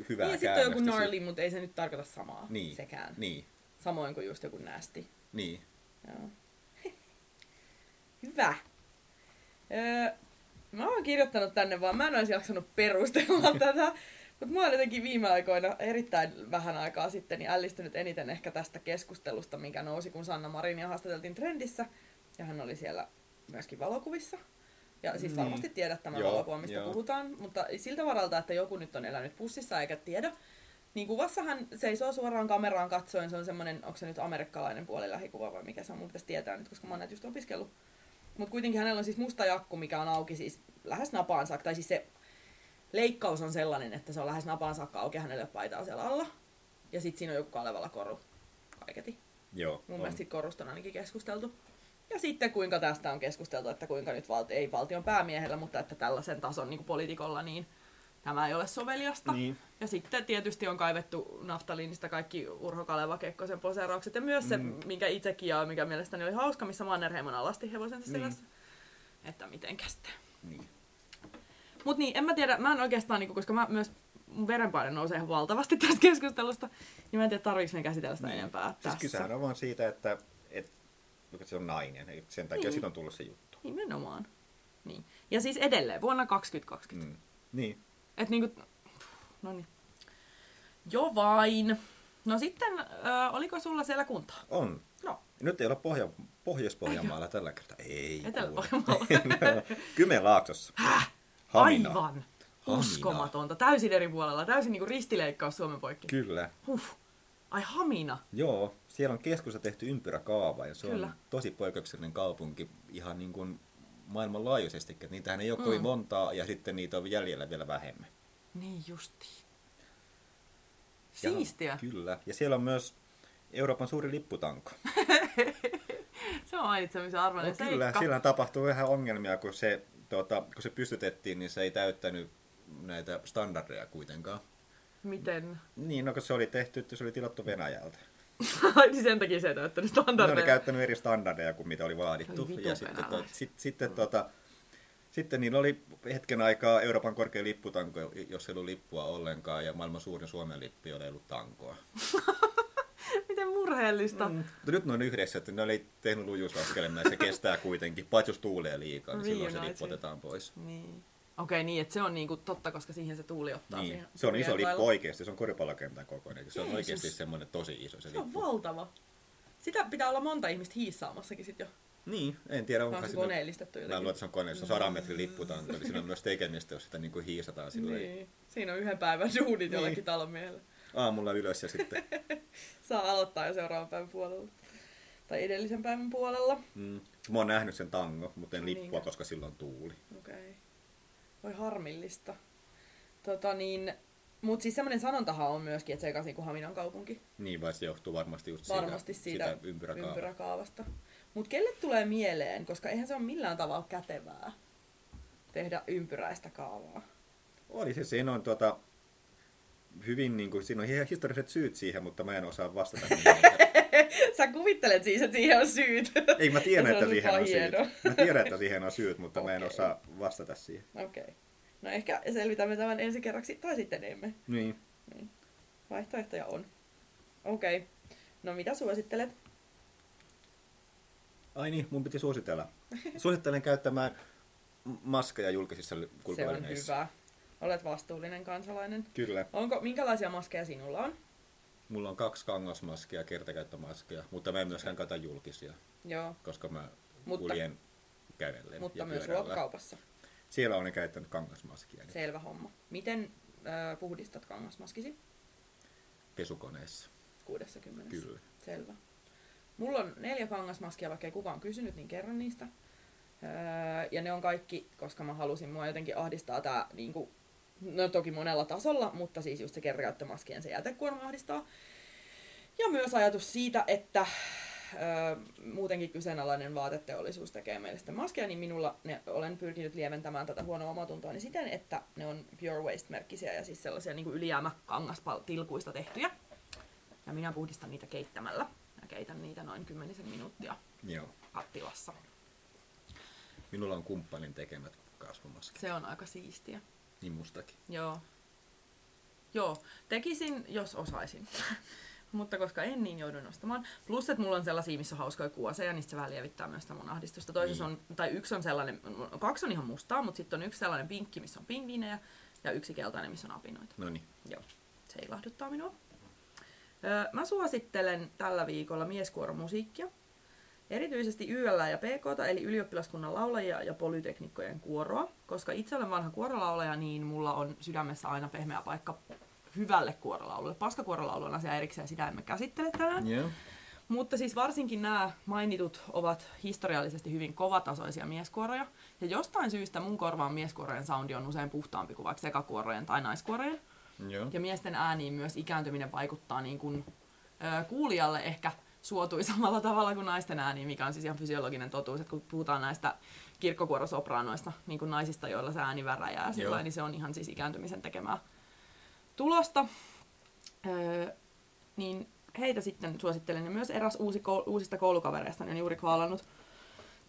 hyvää Niin, sitten on joku gnarly, mutta ei se nyt tarkoita samaa niin. sekään. Niin. Samoin kuin just joku nästi. Niin. Joo. Hyvä. Öö, mä oon kirjoittanut tänne vaan, mä en olisi jaksanut perustella tätä. Mutta mä oon jotenkin viime aikoina, erittäin vähän aikaa sitten, niin ällistynyt eniten ehkä tästä keskustelusta, mikä nousi, kun Sanna Marinia haastateltiin Trendissä. Ja hän oli siellä myöskin valokuvissa. Ja siis niin. varmasti tiedät tämän joo, valokuvan, mistä joo. puhutaan. Mutta siltä varalta, että joku nyt on elänyt pussissa eikä tiedä, niin kuvassa hän seisoo suoraan kameraan katsoen. Se on semmoinen, onko se nyt amerikkalainen puolilähikuva vai mikä se on, mun pitäisi tietää nyt, koska mä oon näitä just opiskellut. Mutta kuitenkin hänellä on siis musta jakku, mikä on auki siis lähes napaan saakka. Tai siis se leikkaus on sellainen, että se on lähes napaan saakka auki hänelle paitaa siellä alla. Ja sitten siinä on joku Kalevala koru kaiketi. Joo. Mun on. mielestä siitä korusta on ainakin keskusteltu. Ja sitten kuinka tästä on keskusteltu, että kuinka nyt val- ei valtion päämiehellä, mutta että tällaisen tason niin politikolla, niin tämä ei ole soveliasta. Niin. Ja sitten tietysti on kaivettu naftaliinista kaikki Urho Kaleva Kekkosen poseeraukset. Ja myös se, mm. minkä itsekin ja mikä mielestäni oli hauska, missä Mannerheimon alasti hevosensa Niin. selässä. Että miten käsittää. Niin. Mut niin, en mä tiedä, mä en oikeastaan, niinku, koska mä myös mun verenpaine nousee ihan valtavasti tästä keskustelusta, niin mä en tiedä, tarviiko me käsitellä sitä Niin. enempää Siis tässä. kysehän on vaan siitä, että, että, että se on nainen. Eli Sen takia Niin. siitä on tullut se juttu. Nimenomaan. Niin. Ja siis edelleen, vuonna 2020. Mm. Niin. Et niinku, no niin. Jo vain. No sitten, ö, oliko sulla siellä kuntaa? On. No, Nyt ei olla Pohja, Pohjois-Pohjanmaalla tällä kertaa. Ei. Etelä-Pohjanmaalla. Kymenlaaksossa. Häh? Hamina. Aivan. Hamina. Uskomatonta. Täysin eri puolella. Täysin niinku ristileikkaus Suomen poikki. Kyllä. Huh. Ai Hamina. Joo, siellä on keskusta tehty ympyräkaava ja se Kyllä. on tosi poikkeuksellinen kaupunki ihan niin kuin maailmanlaajuisestikin. Että niitähän ei ole mm. kovin montaa ja sitten niitä on jäljellä vielä vähemmän. Niin justiin. Ja- Siistiä. Kyllä. Ja siellä on myös Euroopan suuri lipputanko. Se on mainitsemisen arvoinen No, kyllä, siellä tapahtui vähän ongelmia, kun se, tuota, kun se pystytettiin, niin se ei täyttänyt näitä standardeja kuitenkaan. Miten? Niin, no kun se oli tehty, että se oli tilattu Venäjältä. niin sen takia se ei täyttänyt Ne oli standardeja. käyttänyt eri standardeja kuin mitä oli vaadittu. Vitu ja sitten, to, sit, sitten, tota, sitten niillä oli hetken aikaa Euroopan korkein lipputanko, jos ei ollut lippua ollenkaan, ja maailman suurin Suomen lippu, jolla ei ollut tankoa. Miten murheellista. Mm. Mutta nyt ne on yhdessä, että ne oli tehnyt lujuuslaskelmaa, ja se kestää kuitenkin, paitsi jos tuulee liikaa, niin silloin se lippu otetaan pois. Niin. Okei, niin, että se on niinku totta, koska siihen se tuuli ottaa Niin. Se on iso lippu oikeasti, se on koripallokentän kokoinen. Se on Jeesus. oikeasti semmoinen tosi iso se Se on lippu. valtava. Sitä pitää olla monta ihmistä hiissaamassakin sit jo. Niin, en tiedä onko se koneellistettu Mä jotenkin? luulen, että se on koneessa, se on 100 metrin lipputanko, eli siinä on myös tekemistä, jos sitä niin kuin hiisataan silleen Niin. Siinä on yhden päivän duunit Niin. jollekin talon miehellä. aamulla ylös ja sitten... Saa aloittaa jo seuraavan päivän puolella. Tai edellisen päivän puolella. Mm. Mä oon nähnyt sen tango, mutta en lippua, niinkö? koska silloin tuuli. Okei. Okay. Voi harmillista. Tota niin, mut siis semmonen sanontahan on myöskin, että se ei kasi kuin Haminan kaupunki. Niin, vai se johtuu varmasti just Varmasti siitä, siitä, siitä ympyräkaavasta. ympyräkaavasta. Mut kelle tulee mieleen, koska eihän se ole millään tavalla kätevää tehdä ympyräistä kaavaa. Oli se, siinä on tuota, hyvin, niin kuin, siinä on historialliset syyt siihen, mutta mä en osaa vastata niihin. Sä kuvittelet siis, että siihen on syyt. Ei, mä tiedän, että on siihen on syyt. Mä tiedän, että siihen on syyt, mutta mä en osaa vastata siihen. Okei. Okay. No ehkä selvitämme tämän ensi kerraksi, tai sitten emme. Niin. Vaihtoehtoja on. Okei. Okay. No mitä suosittelet? Ai niin, mun piti suositella. Suosittelen käyttämään maskeja julkisissa Se on kulkuvälineissä. hyvä. Olet vastuullinen kansalainen. Kyllä. Onko, minkälaisia maskeja sinulla on? Mulla on kaksi kangasmaskia, kertakäyttömaskeja, mutta mä en myöskään käytä julkisia, Joo, koska mä Mutta- kuljen kävellen mutta ja myös pyörällä. ruokakaupassa. Siellä olen käyttänyt kangasmaskia niin Selvä homma. Miten ö, puhdistat kangasmaskisi? pesukoneessa. 60. Kyllä. Selvä. Mulla on neljä kangasmaskia, vaikka ei kukaan kysynyt, niin kerron niistä. Öö, ja ne on kaikki, koska mä halusin, mua jotenkin ahdistaa tää, niinku, no toki monella tasolla, mutta siis just se kertakäyttömaskien se jätekuorma ahdistaa. Ja myös ajatus siitä, että öö, muutenkin kyseenalainen vaateteollisuus tekee meille sitten maskeja, niin minulla ne, olen pyrkinyt lieventämään tätä huonoa omatuntoa siten, että ne on Pure Waste-merkkisiä ja siis sellaisia niin ylijäämäkangastilkuista tehtyjä. Ja minä puhdistan niitä keittämällä. Ja keitän niitä noin kymmenisen minuuttia Joo. kattilassa. Minulla on kumppanin tekemät kasvomaskit. Se on aika siistiä. Niin mustakin. Joo. Joo, tekisin, jos osaisin. Mutta koska en, niin joudun ostamaan. Plus, että mulla on sellaisia, missä on hauskoja kuoseja, niin se vähän lievittää myös sitä mun ahdistusta. Toisessa Niin. on, tai yksi on sellainen, kaksi on ihan mustaa, mutta sitten on yksi sellainen pinkki, missä on pingviinejä, ja yksi keltainen, missä on apinoita. No niin. Joo, se ilahduttaa minua. Öö, mä suosittelen tällä viikolla mieskuoromusiikkia. Erityisesti YL ja PK, eli ylioppilaskunnan laulajia ja polyteknikkojen kuoroa. Koska itse olen vanha kuorolaulaja, niin mulla on sydämessä aina pehmeä paikka hyvälle kuorolaululle. Paskakuorolaulu on asia erikseen, sitä emme käsittele tänään. Joo. Mutta siis varsinkin nämä mainitut ovat historiallisesti hyvin kovatasoisia mieskuoroja. Ja jostain syystä mun korvaan mieskuorojen soundi on usein puhtaampi kuin vaikka sekakuorojen tai naiskuorojen. Joo. Ja miesten ääniin myös ikääntyminen vaikuttaa niin kuin, ö, kuulijalle ehkä suotuisamalla tavalla kuin naisten ääni, mikä on siis ihan fysiologinen totuus, että kun puhutaan näistä kirkkokuorosopraanoista, niin kuin naisista, joilla se ääni väräjää, sillä niin se on ihan siis ikääntymisen tekemää tulosta. Öö, niin heitä sitten suosittelen, ja myös eräs uusi, uusista koulukavereista on juuri kvaalannut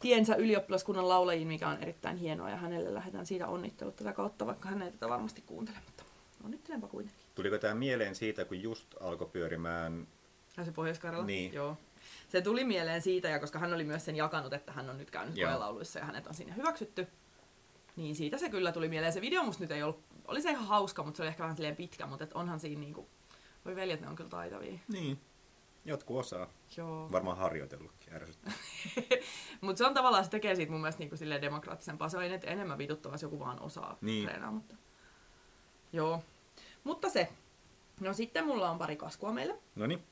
tiensä ylioppilaskunnan laulajiin, mikä on erittäin hienoa, ja hänelle lähdetään siitä onnittelut tätä kautta, vaikka hän ei tätä varmasti kuuntele, mutta onnittelenpa kuitenkin. Tuliko tämä mieleen siitä, kun just alkoi pyörimään... Ja se pohjois Niin. Joo. Se tuli mieleen siitä, ja koska hän oli myös sen jakanut, että hän on nyt käynyt lauluissa ja hänet on sinne hyväksytty, niin siitä se kyllä tuli mieleen. Se video musta nyt ei ollut, oli se ihan hauska, mutta se oli ehkä vähän pitkä, mutta et onhan siinä niinku, voi veljet, ne on kyllä taitavia. Niin. Jotkut osaa. Joo. Varmaan harjoitellutkin ärsyttää. mutta se on tavallaan, se tekee siitä mun mielestä niinku demokraattisempaa. Se on enemmän vituttavaa, jos joku vaan osaa niin. treenaa. Mutta... Joo. Mutta se. No sitten mulla on pari kaskua meille. No niin.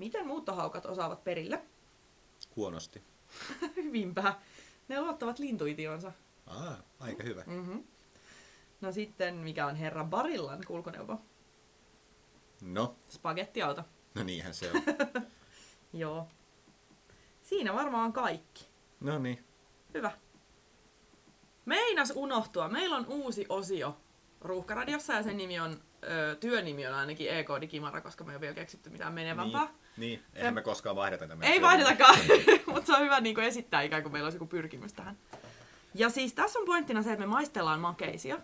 Miten muuttohaukat osaavat perille? Huonosti. Hyvinpä. Ne luottavat lintuitionsa. Ah, aika hyvä. Mm-hmm. No sitten, mikä on herra Barillan kulkuneuvo? No? Spagettiauto. No niinhän se on. Joo. Siinä varmaan kaikki. No niin. Hyvä. Meinas unohtua. Meillä on uusi osio Ruuhkaradiossa ja sen nimi on, ö, työnimi on ainakin EK Digimara, koska me ei ole vielä keksitty mitään menevämpää. Niin, niin. eihän me koskaan vaihdeta tätä. Ei vaihdetakaan, mutta se on hyvä niin esittää ikään kuin meillä olisi joku pyrkimys tähän. Ja siis tässä on pointtina se, että me maistellaan makeisia,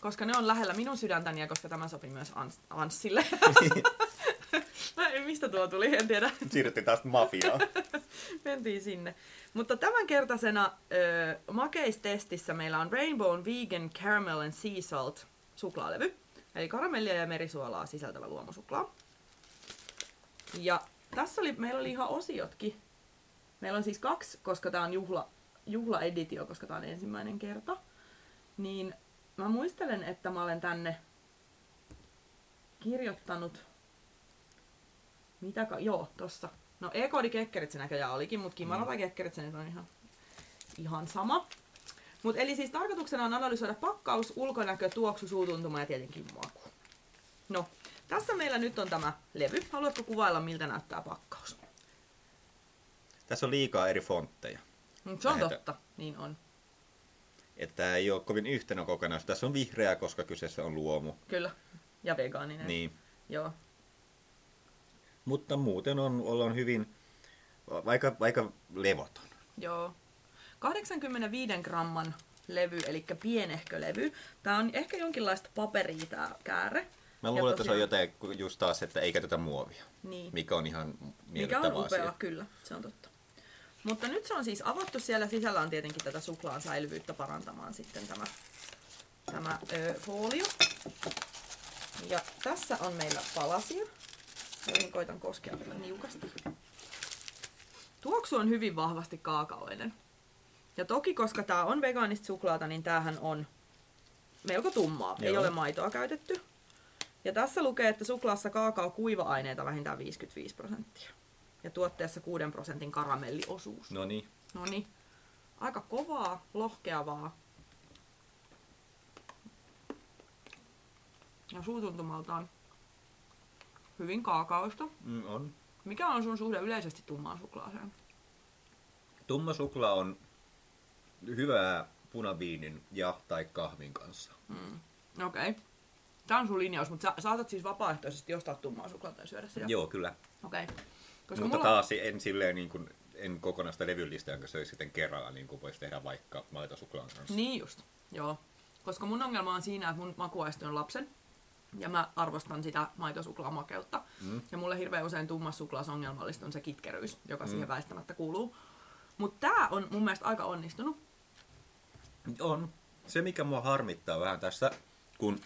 koska ne on lähellä minun sydäntäni ja koska tämä sopii myös Ans- Anssille. Mä en, mistä tuo tuli, en tiedä. Siirryttiin taas mafiaan. Mentiin sinne. Mutta tämänkertaisena ö, makeistestissä meillä on Rainbow Vegan Caramel and Sea Salt suklaalevy. Eli karamellia ja merisuolaa sisältävä luomusuklaa. Ja tässä oli, meillä oli ihan osiotkin. Meillä on siis kaksi, koska tämä on juhla, juhlaeditio, koska tämä on ensimmäinen kerta. Niin mä muistelen, että mä olen tänne kirjoittanut... Mitä ka- Joo, tossa. No E-koodi Kekkeritse näköjään olikin, mutta Kimara mm. tai Kekkeritse on ihan, ihan sama. Mut eli siis tarkoituksena on analysoida pakkaus, ulkonäkö, tuoksu, suutuntuma ja tietenkin maku. No, tässä meillä nyt on tämä levy. Haluatko kuvailla, miltä näyttää pakkaus? Tässä on liikaa eri fontteja. Mm, se on Lähetä. totta, niin on. Että tämä ei ole kovin yhtenä kokonaisuus. Tässä on vihreä, koska kyseessä on luomu. Kyllä, ja vegaaninen. Niin. Joo. Mutta muuten on, ollaan hyvin, vaikka, vaikka levoton. Joo. 85 gramman levy, eli pienehkö levy. Tämä on ehkä jonkinlaista paperia tämä kääre. Mä luulen, että se on jotain just taas, että ei käytetä muovia. Niin. Mikä on ihan Mikä on upea, asia. kyllä. Se on totta. Mutta nyt se on siis avattu. Siellä sisällä on tietenkin tätä suklaan säilyvyyttä parantamaan sitten tämä, tämä ö, folio. Ja tässä on meillä palasia, joihin koitan koskea vielä niukasti. Tuoksu on hyvin vahvasti kaakaoinen. Ja toki, koska tämä on vegaanista suklaata, niin tämähän on melko tummaa. Joo. Ei ole maitoa käytetty. Ja tässä lukee, että suklaassa kaakao kuiva-aineita vähintään 55 prosenttia. Ja tuotteessa 6 prosentin karamelliosuus. No niin. No niin. Aika kovaa, lohkeavaa. Ja suutuntumaltaan hyvin kaakaoista. Mm, on. Mikä on sun suhde yleisesti tummaan suklaaseen? Tumma suklaa on hyvää punaviinin ja tai kahvin kanssa. Mm. Okei. Okay. Tämä on sun linjaus, mutta sä saatat siis vapaaehtoisesti ostaa tummaa suklaata ja syödä sitä? Joo, kyllä. Okei. Okay. Koska mutta mulla... taas en silleen niin kuin, en kokonaista levyllistä, jonka söisi sitten kerralla, niin kuin voisi tehdä vaikka maitosuklaan kanssa. Niin just, joo. Koska mun ongelma on siinä, että mun makuaisti on lapsen. Ja mä arvostan sitä maitosuklaamakeutta. Mm. Ja mulle hirveän usein tummas suklaas ongelmallista on se kitkeryys, joka mm. siihen väistämättä kuuluu. Mutta tää on mun mielestä aika onnistunut. On. Se, mikä mua harmittaa vähän tässä, kun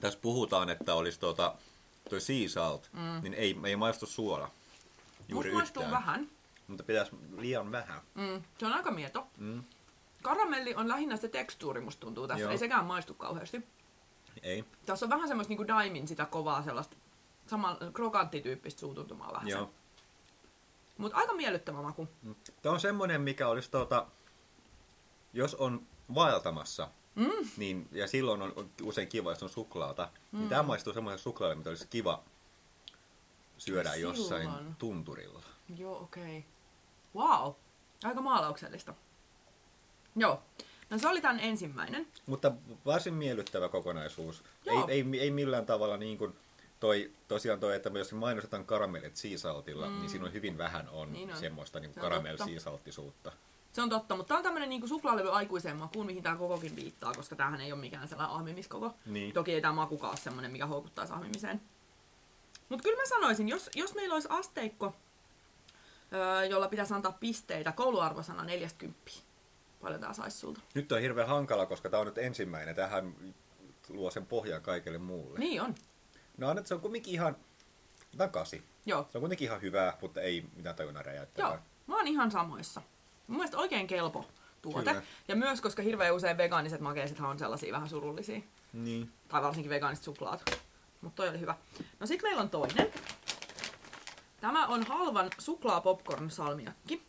tässä puhutaan, että olisi tuota, toi sea salt, mm. niin ei, ei maistu suola. Juuri Musta maistuu vähän. Mutta pitäisi liian vähän. Mm. Se on aika mieto. Mm. Karamelli on lähinnä se tekstuuri, musta tuntuu tässä. Joo. Ei sekään maistu kauheasti. Ei. Tässä on vähän semmoista niinku daimin sitä kovaa sellaista saman krokanttityyppistä suutuntumaa vähän. Joo. Mutta aika miellyttävä maku. Mm. Tämä on semmoinen, mikä olisi tuota, jos on vaeltamassa, mm. niin, ja silloin on usein kiva, jos on suklaata, niin mm. niin tämä maistuu semmoisen suklaalle, mitä olisi kiva jossain Silloin. tunturilla. Joo, okei. Okay. Wow. Aika maalauksellista. Joo. No se oli tämän ensimmäinen. Mutta varsin miellyttävä kokonaisuus. Ei, Joo. ei, ei millään tavalla niin kuin toi, tosiaan toi, että jos mainostetaan karamellit siisaltilla, mm. niin siinä on hyvin vähän on, Niin on. semmoista niin Se on karamell totta. siisalttisuutta. Se on totta, mutta tämä on tämmöinen niinku suklaalevy aikuiseen makuun, mihin tämä kokokin viittaa, koska tämähän ei ole mikään sellainen ahmimiskoko. Niin. Toki ei tämä makukaan ole semmoinen, mikä houkuttaisi ahmimiseen. Mutta kyllä mä sanoisin, jos, jos meillä olisi asteikko, öö, jolla pitäisi antaa pisteitä, kouluarvosana 40. Paljon tämä saisi sulta? Nyt on hirveän hankala, koska tämä on nyt ensimmäinen. Tähän luo sen pohjan kaikelle muulle. Niin on. No annet, se on kuitenkin ihan, kasi. Joo. Se on kuitenkin ihan hyvää, mutta ei mitään tajunnan räjäyttävää. Joo, mä oon ihan samoissa. Mun mielestä oikein kelpo tuote. Kyllä. Ja myös, koska hirveän usein vegaaniset makeisethan on sellaisia vähän surullisia. Niin. Tai varsinkin vegaaniset suklaat. Mutta toi oli hyvä. No sit meillä on toinen. Tämä on halvan suklaa popcorn salmiakki.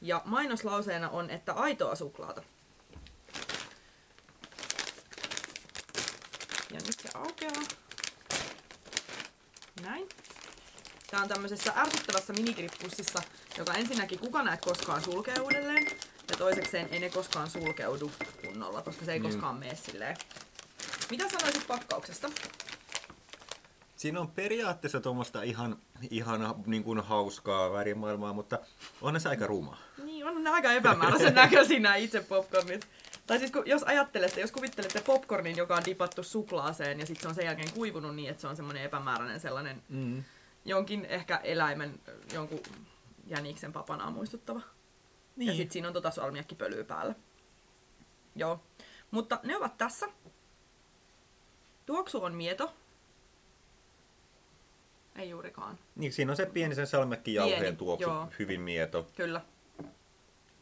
Ja mainoslauseena on, että aitoa suklaata. Ja nyt se aukeaa. Näin. Tää on tämmöisessä ärsyttävässä minikirippussissa, joka ensinnäkin kuka näet koskaan sulkee uudelleen. Ja toisekseen ei ne koskaan sulkeudu kunnolla, koska se ei Niin. koskaan mene silleen. Mitä sanoisit pakkauksesta? Siinä on periaatteessa tuommoista ihan, ihan niin kuin hauskaa värimaailmaa, mutta on se aika ruma. Niin, on ne aika epämääräisen näköisiä nämä itse popcornit. Tai siis kun, jos ajattelette, jos kuvittelette popcornin, joka on dipattu suklaaseen ja sitten se on sen jälkeen kuivunut niin, että se on semmoinen epämääräinen sellainen Mm. Jonkin ehkä eläimen, jonkun jäniksen papanaa muistuttava. Niin. Ja sitten siinä on tota salmiakkipölyä päällä. Joo. Mutta ne ovat tässä. Tuoksu on mieto. Ei juurikaan. Niin, siinä on se pieni sen salmekkijauheen tuoksu, joo. hyvin mieto. Kyllä.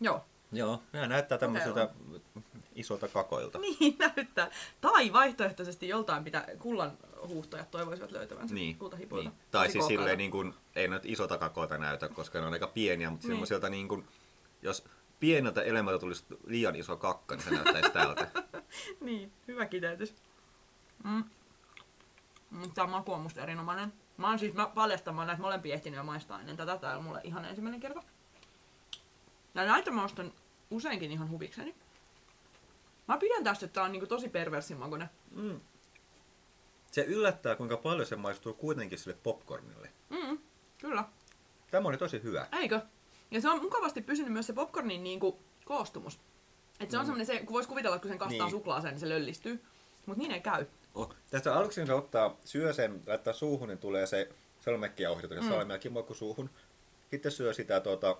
Joo. Joo, nämä näyttää tämmöiseltä isolta kakoilta. Niin näyttää. Tai vaihtoehtoisesti joltain pitää kullan huuhtojat toivoisivat löytävänsä Niin, kultahipoilta. niin. Tai siis silleen, niin kuin, ei nyt isota kakoilta näytä, koska ne on aika pieniä, mutta Niin. semmoiselta niin kuin, jos pieneltä elämältä tulisi liian iso kakka, niin se näyttäisi tältä. Niin, hyvä kiteytys. Mm. Mm, Tämä maku on musta erinomainen. Mä oon siis mä paljastamaan näitä molempia ehtinyt jo maistaa ennen tätä. Tää on mulle ihan ensimmäinen kerta. Ja näitä mä ostan useinkin ihan huvikseni. Mä pidän tästä, että tää on niinku tosi perversin makuinen. Mm. Se yllättää, kuinka paljon se maistuu kuitenkin sille popcornille. Mm, kyllä. Tämä oli tosi hyvä. Eikö? Ja se on mukavasti pysynyt myös se popcornin niinku koostumus. Et se on Mm. semmonen se, kun vois kuvitella, että kun sen kastaa Niin. suklaaseen, niin se löllistyy. Mut niin ei käy. Oh. Tästä aluksi kun se ottaa, syö sen, laittaa suuhun, niin tulee se salmekkijauhe, mm. Mm. salmiakki moikku suuhun. Sitten syö sitä, tuota,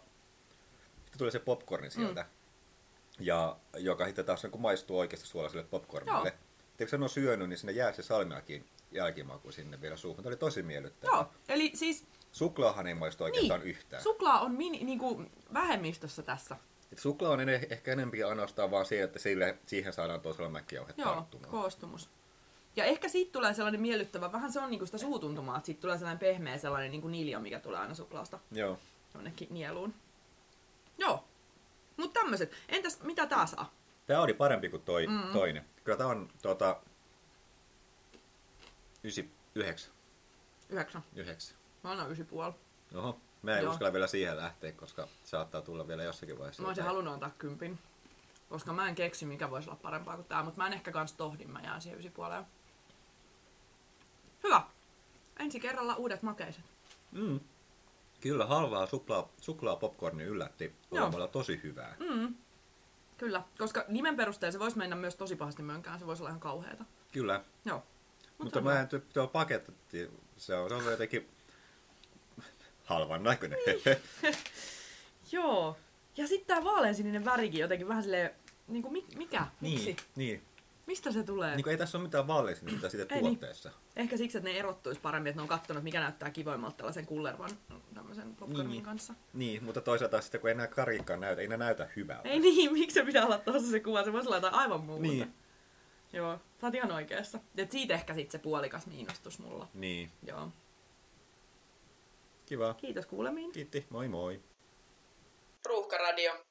sitten tulee se popcorni sieltä. Mm. Ja joka sitten taas niin maistuu oikeasti suolaiselle popcornille. Joo. Kun sen on syönyt, niin sinne jää se salmiakin jälkimaku sinne vielä suuhun. Tämä oli tosi miellyttävä. Joo, eli siis Suklaahan ei maistu oikeastaan niin. yhtään. suklaa on mini, niinku vähemmistössä tässä. Et Suklaa on ene- ehkä enempi ainoastaan vaan siihen, että sille, siihen saadaan tuo salmiakkijauhe Joo, tarttumaan. koostumus. Ja ehkä siitä tulee sellainen miellyttävä, vähän se on niinku sitä suutuntumaa, että siitä tulee sellainen pehmeä sellainen niinku niljo, mikä tulee aina suklaasta Joo. jonnekin nieluun. Joo. Mutta tämmöiset. Entäs mitä tää saa? Tämä oli parempi kuin toi Mm. toinen. Kyllä tämä on tuota, 9. Yhdeksän. 9. Mä annan ysi puoli. Oho, mä en Joo. uskalla vielä siihen lähteä, koska saattaa tulla vielä jossakin vaiheessa. Mä olisin halunnut antaa kympin. Koska mä en keksi, mikä voisi olla parempaa kuin tää, mutta mä en ehkä kans tohdin, mä jään siihen ysi puoleen. Hyvä. Ensi kerralla uudet makeiset. Mm. Kyllä, halvaa suklaa, suklaa popcorni yllätti olemalla tosi hyvää. Mm. Kyllä, koska nimen perusteella se voisi mennä myös tosi pahasti mönkään, se voisi olla ihan kauheata. Kyllä, Joo. mutta on mä ty- tuo paketti, se on, se on jotenkin halvan näköinen. Joo. Ja sitten tää vaaleansininen värikin jotenkin vähän silleen, niinku mi- mikä? Miksi? niin, niin. Mistä se tulee? Niin ei tässä ole mitään vaaleista siitä Ei niin. tuotteessa. Ehkä siksi, että ne erottuisi paremmin, että ne on kattonut, mikä näyttää kivoimmalta tällaisen kullervan tämmöisen popcornin Niin. kanssa. Niin, mutta toisaalta sitten kun ei enää karikkaan näytä, ei ne näytä hyvältä. Ei niin, miksi se pitää olla tuossa se kuva? Se voisi olla jotain aivan muuta. Niin. Joo, sä oot ihan oikeassa. Et siitä ehkä sitten se puolikas miinnostus mulla. Niin, Joo. kiva. Kiitos kuulemiin. Kiitti, moi moi. Ruuhkaradio.